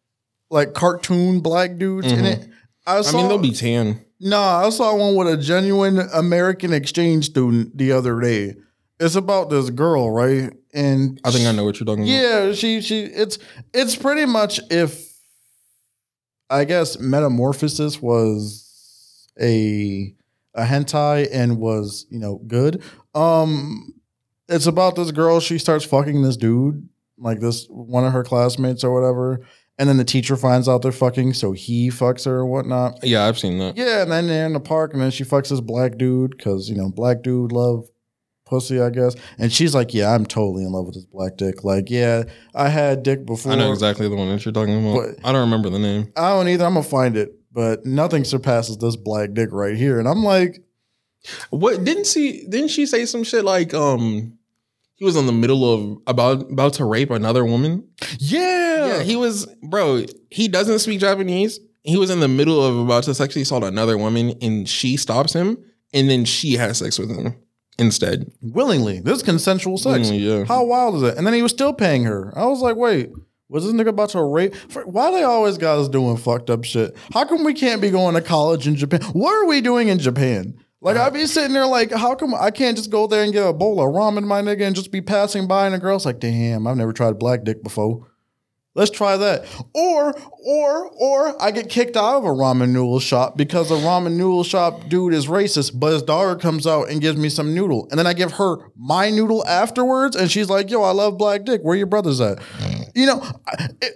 S1: like cartoon black dudes in
S2: Mhm.
S1: it. I,
S2: I mean, they'll be tan.
S1: no, I saw one with a genuine American exchange student the other day. It's about this girl, right? And
S2: I think I know what you're talking about.
S1: yeah, she she it's it's pretty much if I guess Metamorphosis was a a hentai and was, you know, good. Um it's about this girl, she starts fucking this dude, like this one of her classmates or whatever. And then the teacher finds out they're fucking, so he fucks her or whatnot.
S2: Yeah, I've seen that.
S1: Yeah, and then they're in the park, and then she fucks this black dude because you know black dude love pussy, I guess. And she's like, "Yeah, I'm totally in love with this black dick. Like, yeah, I had dick before.
S2: I know exactly the one that you're talking about.
S1: What?
S2: I don't remember the name.
S1: I don't either. I'm gonna find it, but nothing surpasses this black dick right here. And I'm like,
S2: What didn't she? Didn't she say some shit like um he was in the middle of about about to rape another woman?
S1: yeah,
S2: Yeah, he was, bro. He doesn't speak Japanese. He was in the middle of about to sexually assault another woman, and she stops him, and then she has sex with him instead.
S1: willingly. This is consensual sex.
S2: Mm, yeah.
S1: How wild is it? And then he was still paying her. I was like, wait. Was this nigga about to rape? Why they always got us doing fucked up shit? How come we can't be going to college in Japan? What are we doing in Japan? Like I'd be sitting there like, how come I can't just go there and get a bowl of ramen, my nigga, and just be passing by and the girl's like, damn, I've never tried black dick before. Let's try that. Or, or, or I get kicked out of a ramen noodle shop because the ramen noodle shop dude is racist, but his daughter comes out and gives me some noodle. And then I give her my noodle afterwards, and she's like, yo, I love black dick. Where your brothers at? You know, it,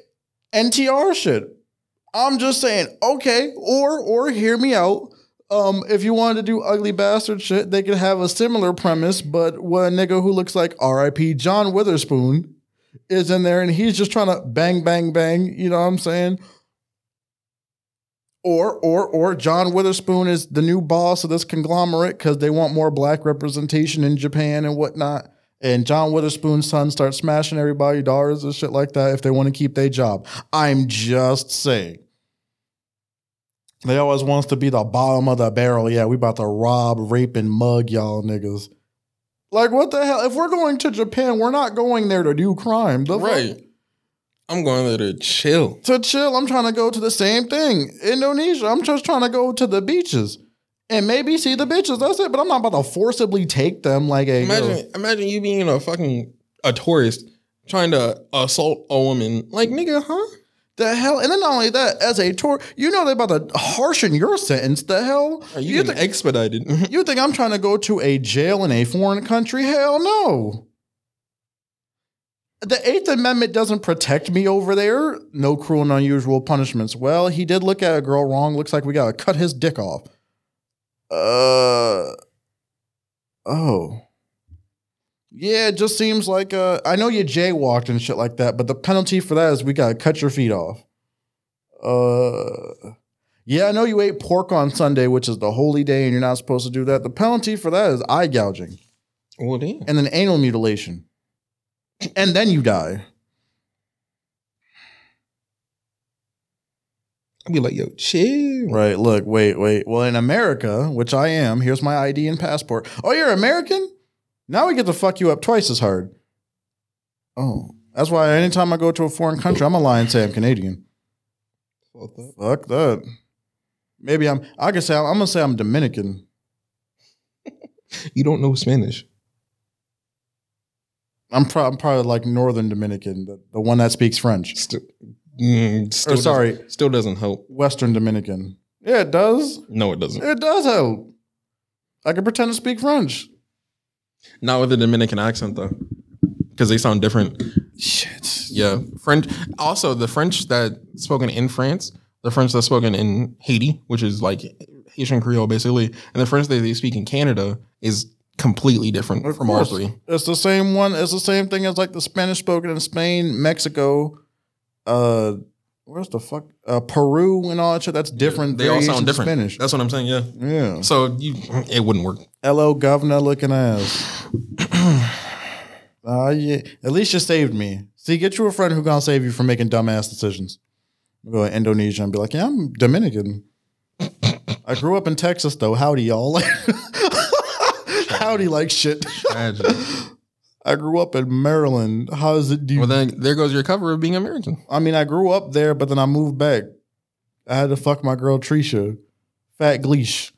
S1: NTR shit. I'm just saying, okay, or or hear me out. Um, if you wanted to do ugly bastard shit, they could have a similar premise, but what a nigga who looks like R.I.P. John Witherspoon is in there and he's just trying to bang, bang, bang. You know what I'm saying? Or, or, or John Witherspoon is the new boss of this conglomerate because they want more black representation in Japan and whatnot. And John Witherspoon's son starts smashing everybody, daughters and shit like that if they want to keep their job. I'm just saying. They always wants to be the bottom of the barrel. Yeah, we about to rob, rape, and mug y'all niggas. Like, what the hell? If we're going to Japan, we're not going there to do crime. The fuck?
S2: Right. I'm going there to chill.
S1: To chill, I'm trying to go to the same thing. Indonesia, I'm just trying to go to the beaches and maybe see the bitches. That's it. But I'm not about to forcibly take them like a.
S2: Imagine, imagine you being a fucking a tourist trying to assault a woman. Like nigga, huh?
S1: The hell? And then not only that, as a tour, you know they're about to harshen your sentence. The hell?
S2: Are you,
S1: you, think,
S2: expedited?
S1: you think I'm trying to go to a jail in a foreign country? Hell no. The Eighth Amendment doesn't protect me over there. No cruel and unusual punishments. Well, he did look at a girl wrong. Looks like we gotta cut his dick off. Uh oh. Yeah, it just seems like uh I know you jaywalked and shit like that, but the penalty for that is we gotta cut your feet off. Uh yeah, I know you ate pork on Sunday, which is the holy day, and you're not supposed to do that. The penalty for that is eye gouging
S2: well, damn.
S1: and then anal mutilation. And then you die.
S2: I'd be like, yo, chill.
S1: Right. Look, wait, wait. Well, in America, which I am, here's my ID and passport. Oh, you're American? Now we get to fuck you up twice as hard. Oh, that's why anytime I go to a foreign country, I'm gonna lie and say I'm Canadian.
S2: Fuck that.
S1: Fuck that. Maybe I'm. I can say I'm, I'm gonna say I'm Dominican.
S2: You don't know Spanish.
S1: I'm, pro- I'm probably like Northern Dominican, the, the one that speaks French.
S2: Still, mm, still
S1: Or sorry,
S2: doesn't- still doesn't help.
S1: Western Dominican. Yeah, it does.
S2: No, it doesn't.
S1: It does help. I can pretend to speak French.
S2: Not with a Dominican accent though, because they sound different.
S1: Shit.
S2: Yeah, French. Also, the French that spoken in France, the French that's spoken in Haiti, which is like Haitian Creole basically, and the French that they speak in Canada is completely different
S1: Of
S2: from ours
S1: course.
S2: three.
S1: It's the same one. It's the same thing as like the Spanish spoken in Spain, Mexico, uh, where's the fuck? Uh, Peru and all that shit. That's different.
S2: They all sound different.
S1: Spanish.
S2: That's what I'm saying. Yeah.
S1: yeah.
S2: So you, it wouldn't work.
S1: Hello, governor looking ass. Uh, yeah. At least you saved me. See, get you a friend who gonna save you from making dumbass decisions. Go to Indonesia and be like, yeah, I'm Dominican. I grew up in Texas though. Howdy, y'all. Howdy, like shit. I grew up in Maryland. How is it? Do you,
S2: well, then there goes your cover of being American.
S1: I mean, I grew up there, but then I moved back. I had to fuck my girl Trisha, fat gleesh,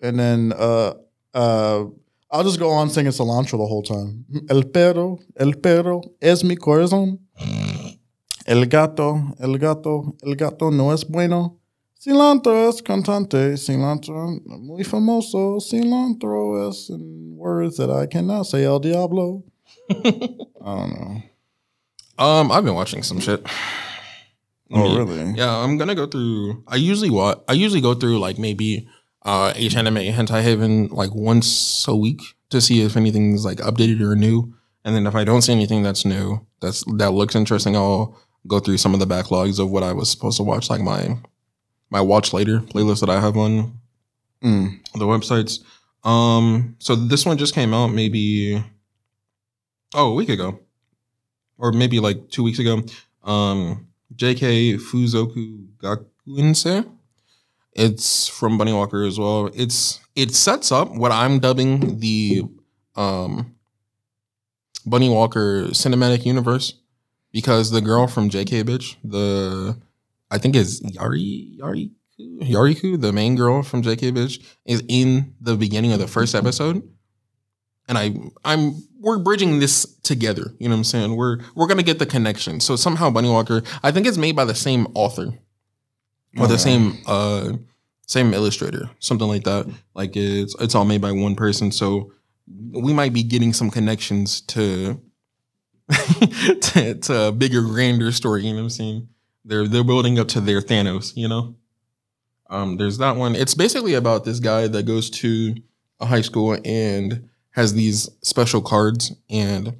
S1: and then uh uh I'll just go on singing cilantro the whole time. El perro, el perro es mi corazón. El gato, el gato, el gato no es bueno. Cilantro es cantante, cilantro muy famoso. Cilantro es in words that I cannot say. El diablo. I don't know.
S2: Um, I've been watching some shit.
S1: Oh,
S2: Yeah.
S1: really?
S2: Yeah, I'm gonna go through. I usually what I usually go through like maybe uh hanime hentai haven like once a week to see if anything's like updated or new, and then if I don't see anything that's new that's that looks interesting, I'll go through some of the backlogs of what I was supposed to watch, like my my watch later playlist that I have on
S1: Mm.
S2: the websites. Um, so this one just came out maybe oh a week ago, or maybe like two weeks ago. Um, J.K. Fuzoku Gakuinse. It's from Bunny Walker as well. It's it sets up what I'm dubbing the um Bunny Walker cinematic universe because the girl from J.K. bitch, the I think is Yari Yari Yariku, the main girl from JK Bitch, is in the beginning of the first episode. And I I'm we're bridging this together. You know what I'm saying? We're we're gonna get the connection. So somehow Bunny Walker, I think it's made by the same author. Or the
S1: Okay.
S2: same uh same illustrator, something like that. Like it's it's all made by one person. So we might be getting some connections to to, to a bigger, grander story, you know what I'm saying? They're they're building up to their Thanos, you know? Um, there's that one. It's basically about this guy that goes to a high school and has these special cards and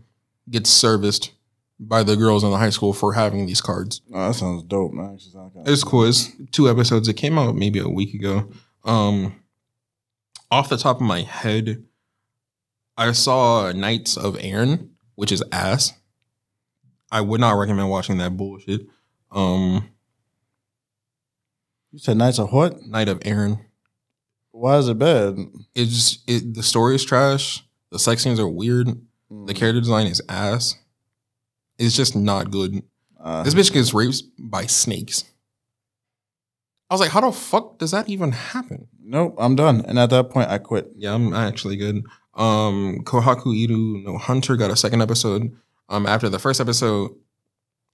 S2: gets serviced by the girls in the high school for having these cards.
S1: Oh, that sounds dope, man.
S2: It's cool. It's two episodes. It came out maybe a week ago. Um, off the top of my head, I saw Knights of Aaron, which is ass. I would not recommend watching that bullshit. Um,
S1: You said Knights of what?
S2: Knight of Aaron.
S1: Why is it bad?
S2: It's it, the story is trash. The sex scenes are weird.
S1: Mm.
S2: The character design is ass. It's just not good.
S1: Uh,
S2: This bitch gets raped by snakes. I was like, how the fuck does that even happen?
S1: nope, I'm done. And at that point, I quit.
S2: Yeah, I'm actually good. Um, Kohaku Iru no Hunter got a second episode. Um, after the first episode,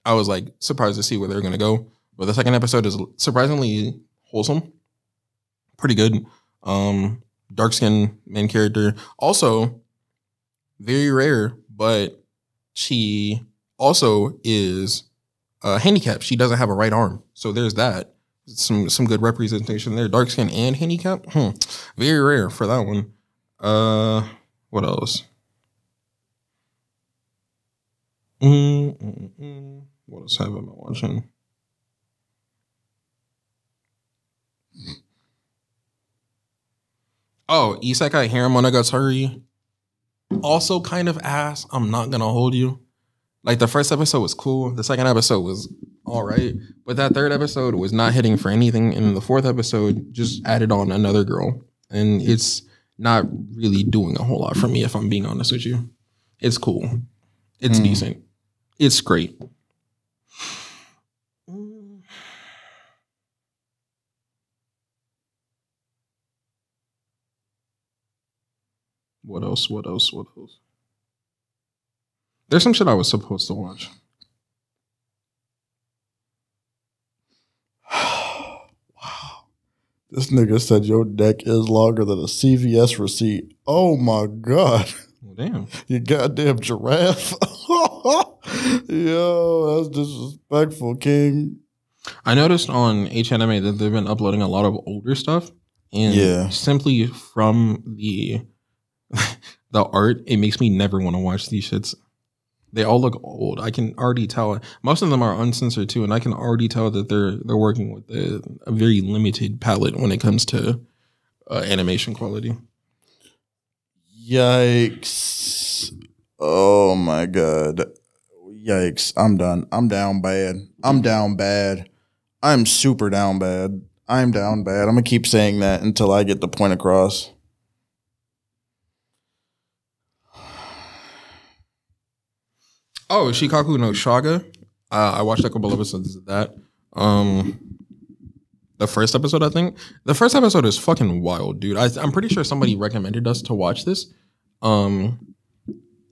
S2: I was like surprised to see where they're gonna go. But the second episode is surprisingly wholesome, pretty good. Um, dark skin main character, also very rare, but she also is uh, handicapped. She doesn't have a right arm, so there's that. Some some good representation there. Dark skin and handicap, hmm, very rare for that one. Uh, what else? Mm, mm, mm, mm. What else have I been watching? Oh, Isekai Monogatari. Also kind of ass. I'm not gonna hold you. Like the first episode was cool. The second episode was all right. But that third episode was not hitting for anything. And the fourth episode just added on another girl. And it's not really doing a whole lot for me, if I'm being honest with you. It's cool. It's
S1: Hmm.
S2: decent. It's great. What else? What else? What else? There's some shit I was supposed to watch.
S1: wow. This nigga said your deck is longer than a CVS receipt. Oh my god.
S2: Well, damn.
S1: You goddamn giraffe. Yo, that's disrespectful, King.
S2: I noticed on hanime that they've been uploading a lot of older stuff, and
S1: Yeah.
S2: simply from the the art, it makes me never want to watch these shits. they all look old. I can already tell. Most of them are uncensored too, and I can already tell that they're they're working with a, a very limited palette when it comes to uh, animation quality.
S1: Yikes. Oh my god. Yikes. I'm done. I'm down bad. I'm down bad. I'm super down bad. I'm down bad. I'm gonna keep saying that until I get the point across.
S2: Oh, Shikaku no Shaga. Uh, I watched a couple episodes of that. Um, the first episode, I think. The first episode is fucking wild, dude. I, I'm pretty sure somebody recommended us to watch this. Um,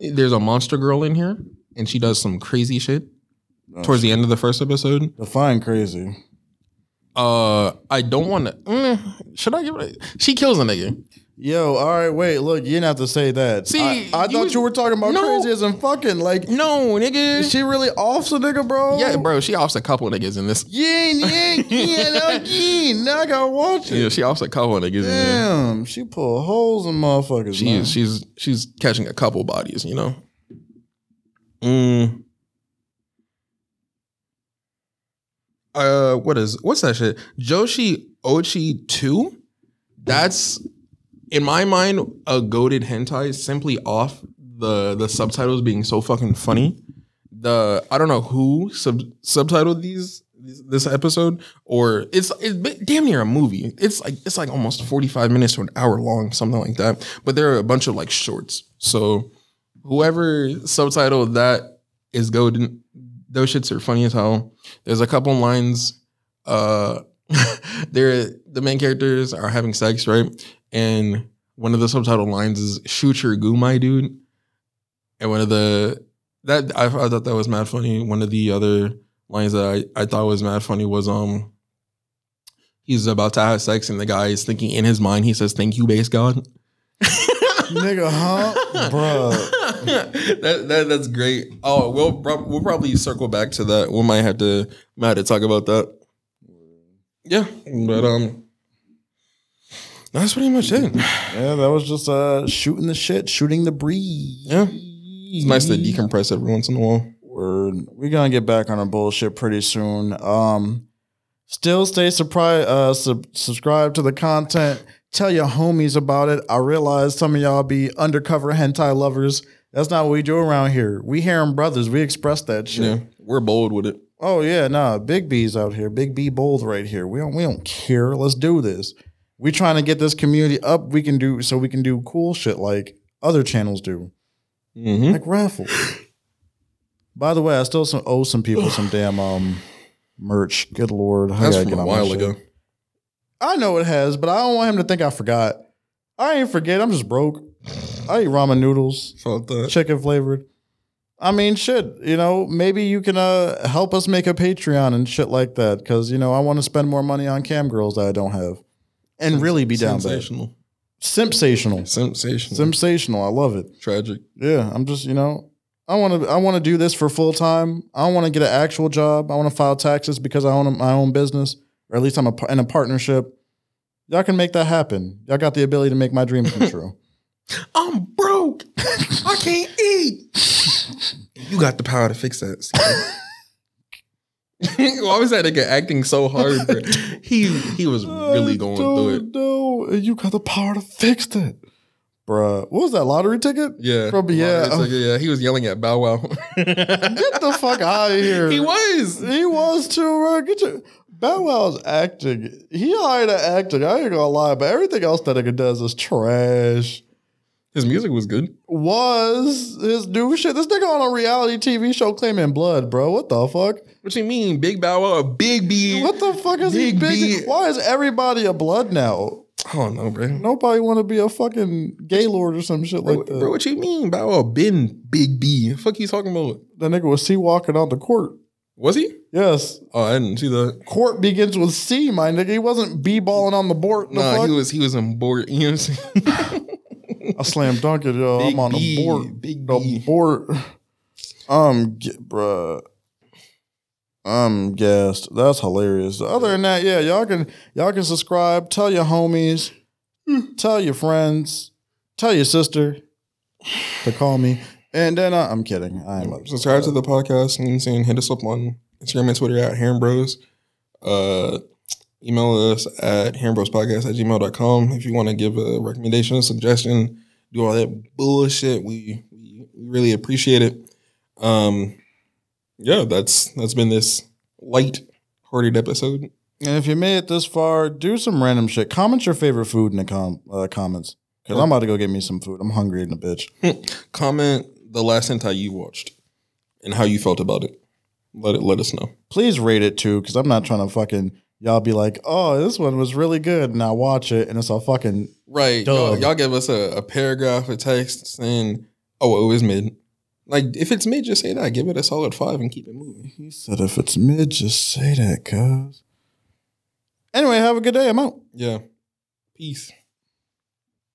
S2: there's a monster girl in here, and she does some crazy shit towards the end of the first episode.
S1: Define crazy.
S2: Uh, I don't want to. Mm, should I give it? A, she kills a nigga.
S1: Yo, all right, wait, look, you didn't have to say that.
S2: See,
S1: I, I
S2: you
S1: thought
S2: was-
S1: you were talking about
S2: No.
S1: crazy as in fucking like
S2: No, nigga.
S1: she really offs a nigga, bro?
S2: yeah, bro. She offs a couple niggas in this.
S1: Yeah, yeah, yeah, no, yeah. Now I gotta watch it.
S2: Yeah, she offs a couple niggas in there.
S1: Damn, she pull holes in motherfuckers.
S2: She
S1: man.
S2: she's she's catching a couple bodies, you know. Mm. Uh, what is what's that shit? Joshi Ochi two. That's in my mind a goaded hentai is simply off the the subtitles being so fucking funny. The I don't know who sub subtitled these this episode or it's it's damn near a movie. It's like it's like almost 45 minutes to an hour long, something like that. But there are a bunch of like shorts. So whoever subtitled that is golden. Those shits are funny as hell. There's a couple lines. Uh, they're the main characters are having sex, right? And one of the subtitle lines is "Shoot your goo, my dude." And one of the that I, I thought that was mad funny. One of the other lines that I, I thought was mad funny was um he's about to have sex and the guy is thinking in his mind he says thank you base god
S1: nigga, huh, bruh?
S2: that, that that's great. Oh, we'll we'll probably circle back to that. We might have to might have to talk about that. Yeah, but um, that's pretty much it.
S1: Yeah, that was just uh shooting the shit, shooting the breeze.
S2: Yeah, it's nice to decompress every once in a while.
S1: Word. We're gonna get back on our bullshit pretty soon. Um, still stay surprised. Uh, sub- subscribe to the content. Tell your homies about it. I realize some of y'all be undercover hentai lovers. That's not what we do around here. We harem brothers. We express that shit.
S2: Yeah, we're bold with it.
S1: Oh yeah, nah. Big B's out here. Big B bold right here. We don't we don't care. Let's do this. We trying to get this community up. We can do so we can do cool shit like other channels do,
S2: Mm-hmm.
S1: like raffles. By the way, I still some, owe some people some damn um merch. Good lord, I
S2: That's from a while
S1: shit.
S2: ago.
S1: I know it has, but I don't want him to think I forgot. I ain't forget. I'm just broke. I eat ramen noodles chicken flavored. I mean, shit. You know, maybe you can uh, help us make a Patreon and shit like that because you know I want to spend more money on cam girls that I don't have, and really be down bad.
S2: Sensational.
S1: Sensational,
S2: Sensational.
S1: sensational. I love it.
S2: Tragic.
S1: Yeah, I'm just you know, I want to I want to do this for full time. I don't want to get an actual job. I want to file taxes because I own my own business, or at least I'm a, in a partnership. Y'all can make that happen. Y'all got the ability to make my dreams come true.
S2: I'm broke. I can't eat. You got the power to fix that. Why was that nigga acting so hard? Bro? He he was oh, really going through it.
S1: No, you got the power to fix it. bruh. What was that lottery ticket?
S2: Yeah,
S1: From- yeah.
S2: Like, yeah. He was yelling at Bow Wow.
S1: Get the fuck out of here.
S2: he was.
S1: He was too, bro. Get your Bow Wow's acting. He hired at acting. I ain't gonna lie, but everything else that nigga does is trash.
S2: His music was good.
S1: Was his new shit? This nigga on a reality TV show claiming blood, bro. What the fuck?
S2: What you mean, Big Bow Wow, Big B?
S1: What the fuck is he
S2: Big
S1: big?
S2: B.
S1: Why is everybody a blood now?
S2: I don't know, bro.
S1: Nobody want to be a fucking Gaylord or some shit
S2: Bro,
S1: like that.
S2: bro, what you mean? Bow Wow been Big B. fuck you talking about?
S1: That nigga was C walking on the court.
S2: Was he?
S1: Yes.
S2: Oh, I didn't see that.
S1: Court begins with C, my nigga. He wasn't B balling on the board. The
S2: Nah, he was he was on board. You know what I'm saying?
S1: I slam dunk it, yo.
S2: Big
S1: I'm on
S2: B,
S1: the board.
S2: Big
S1: The
S2: B.
S1: board. I'm get, bruh. I'm gassed. That's hilarious. Other than that, yeah, y'all can y'all can subscribe. Tell your homies. Tell your friends. Tell your sister to call me. And then uh, I'm kidding. I'm
S2: Subscribe to the podcast. You know what I'm saying? Hit us up on Instagram and Twitter at Harem Bros. Uh, email us at harembrospodcast at gmail.com if you want to give a recommendation, a suggestion, do all that bullshit. We, we, we really appreciate it. Um, yeah, that's that's been this light hearted episode.
S1: And if you made it this far, do some random shit. Comment your favorite food in the com- uh, comments. Because I'm about to go get me some food. I'm hungry in a bitch.
S2: Comment the last hentai you watched and how you felt about it. Let it let us know.
S1: Please rate it too, because I'm not trying to fucking y'all be like, oh, this one was really good, and I watch it, and it's all fucking
S2: Right. Y'all,
S1: Dub.
S2: y'all give us a, a paragraph, of text saying, oh, it was mid. Like, if it's mid, just say that. Give it a solid five and keep it moving.
S1: He said if it's mid, just say that, cuz. Anyway, have a good day. I'm out.
S2: Yeah. Peace.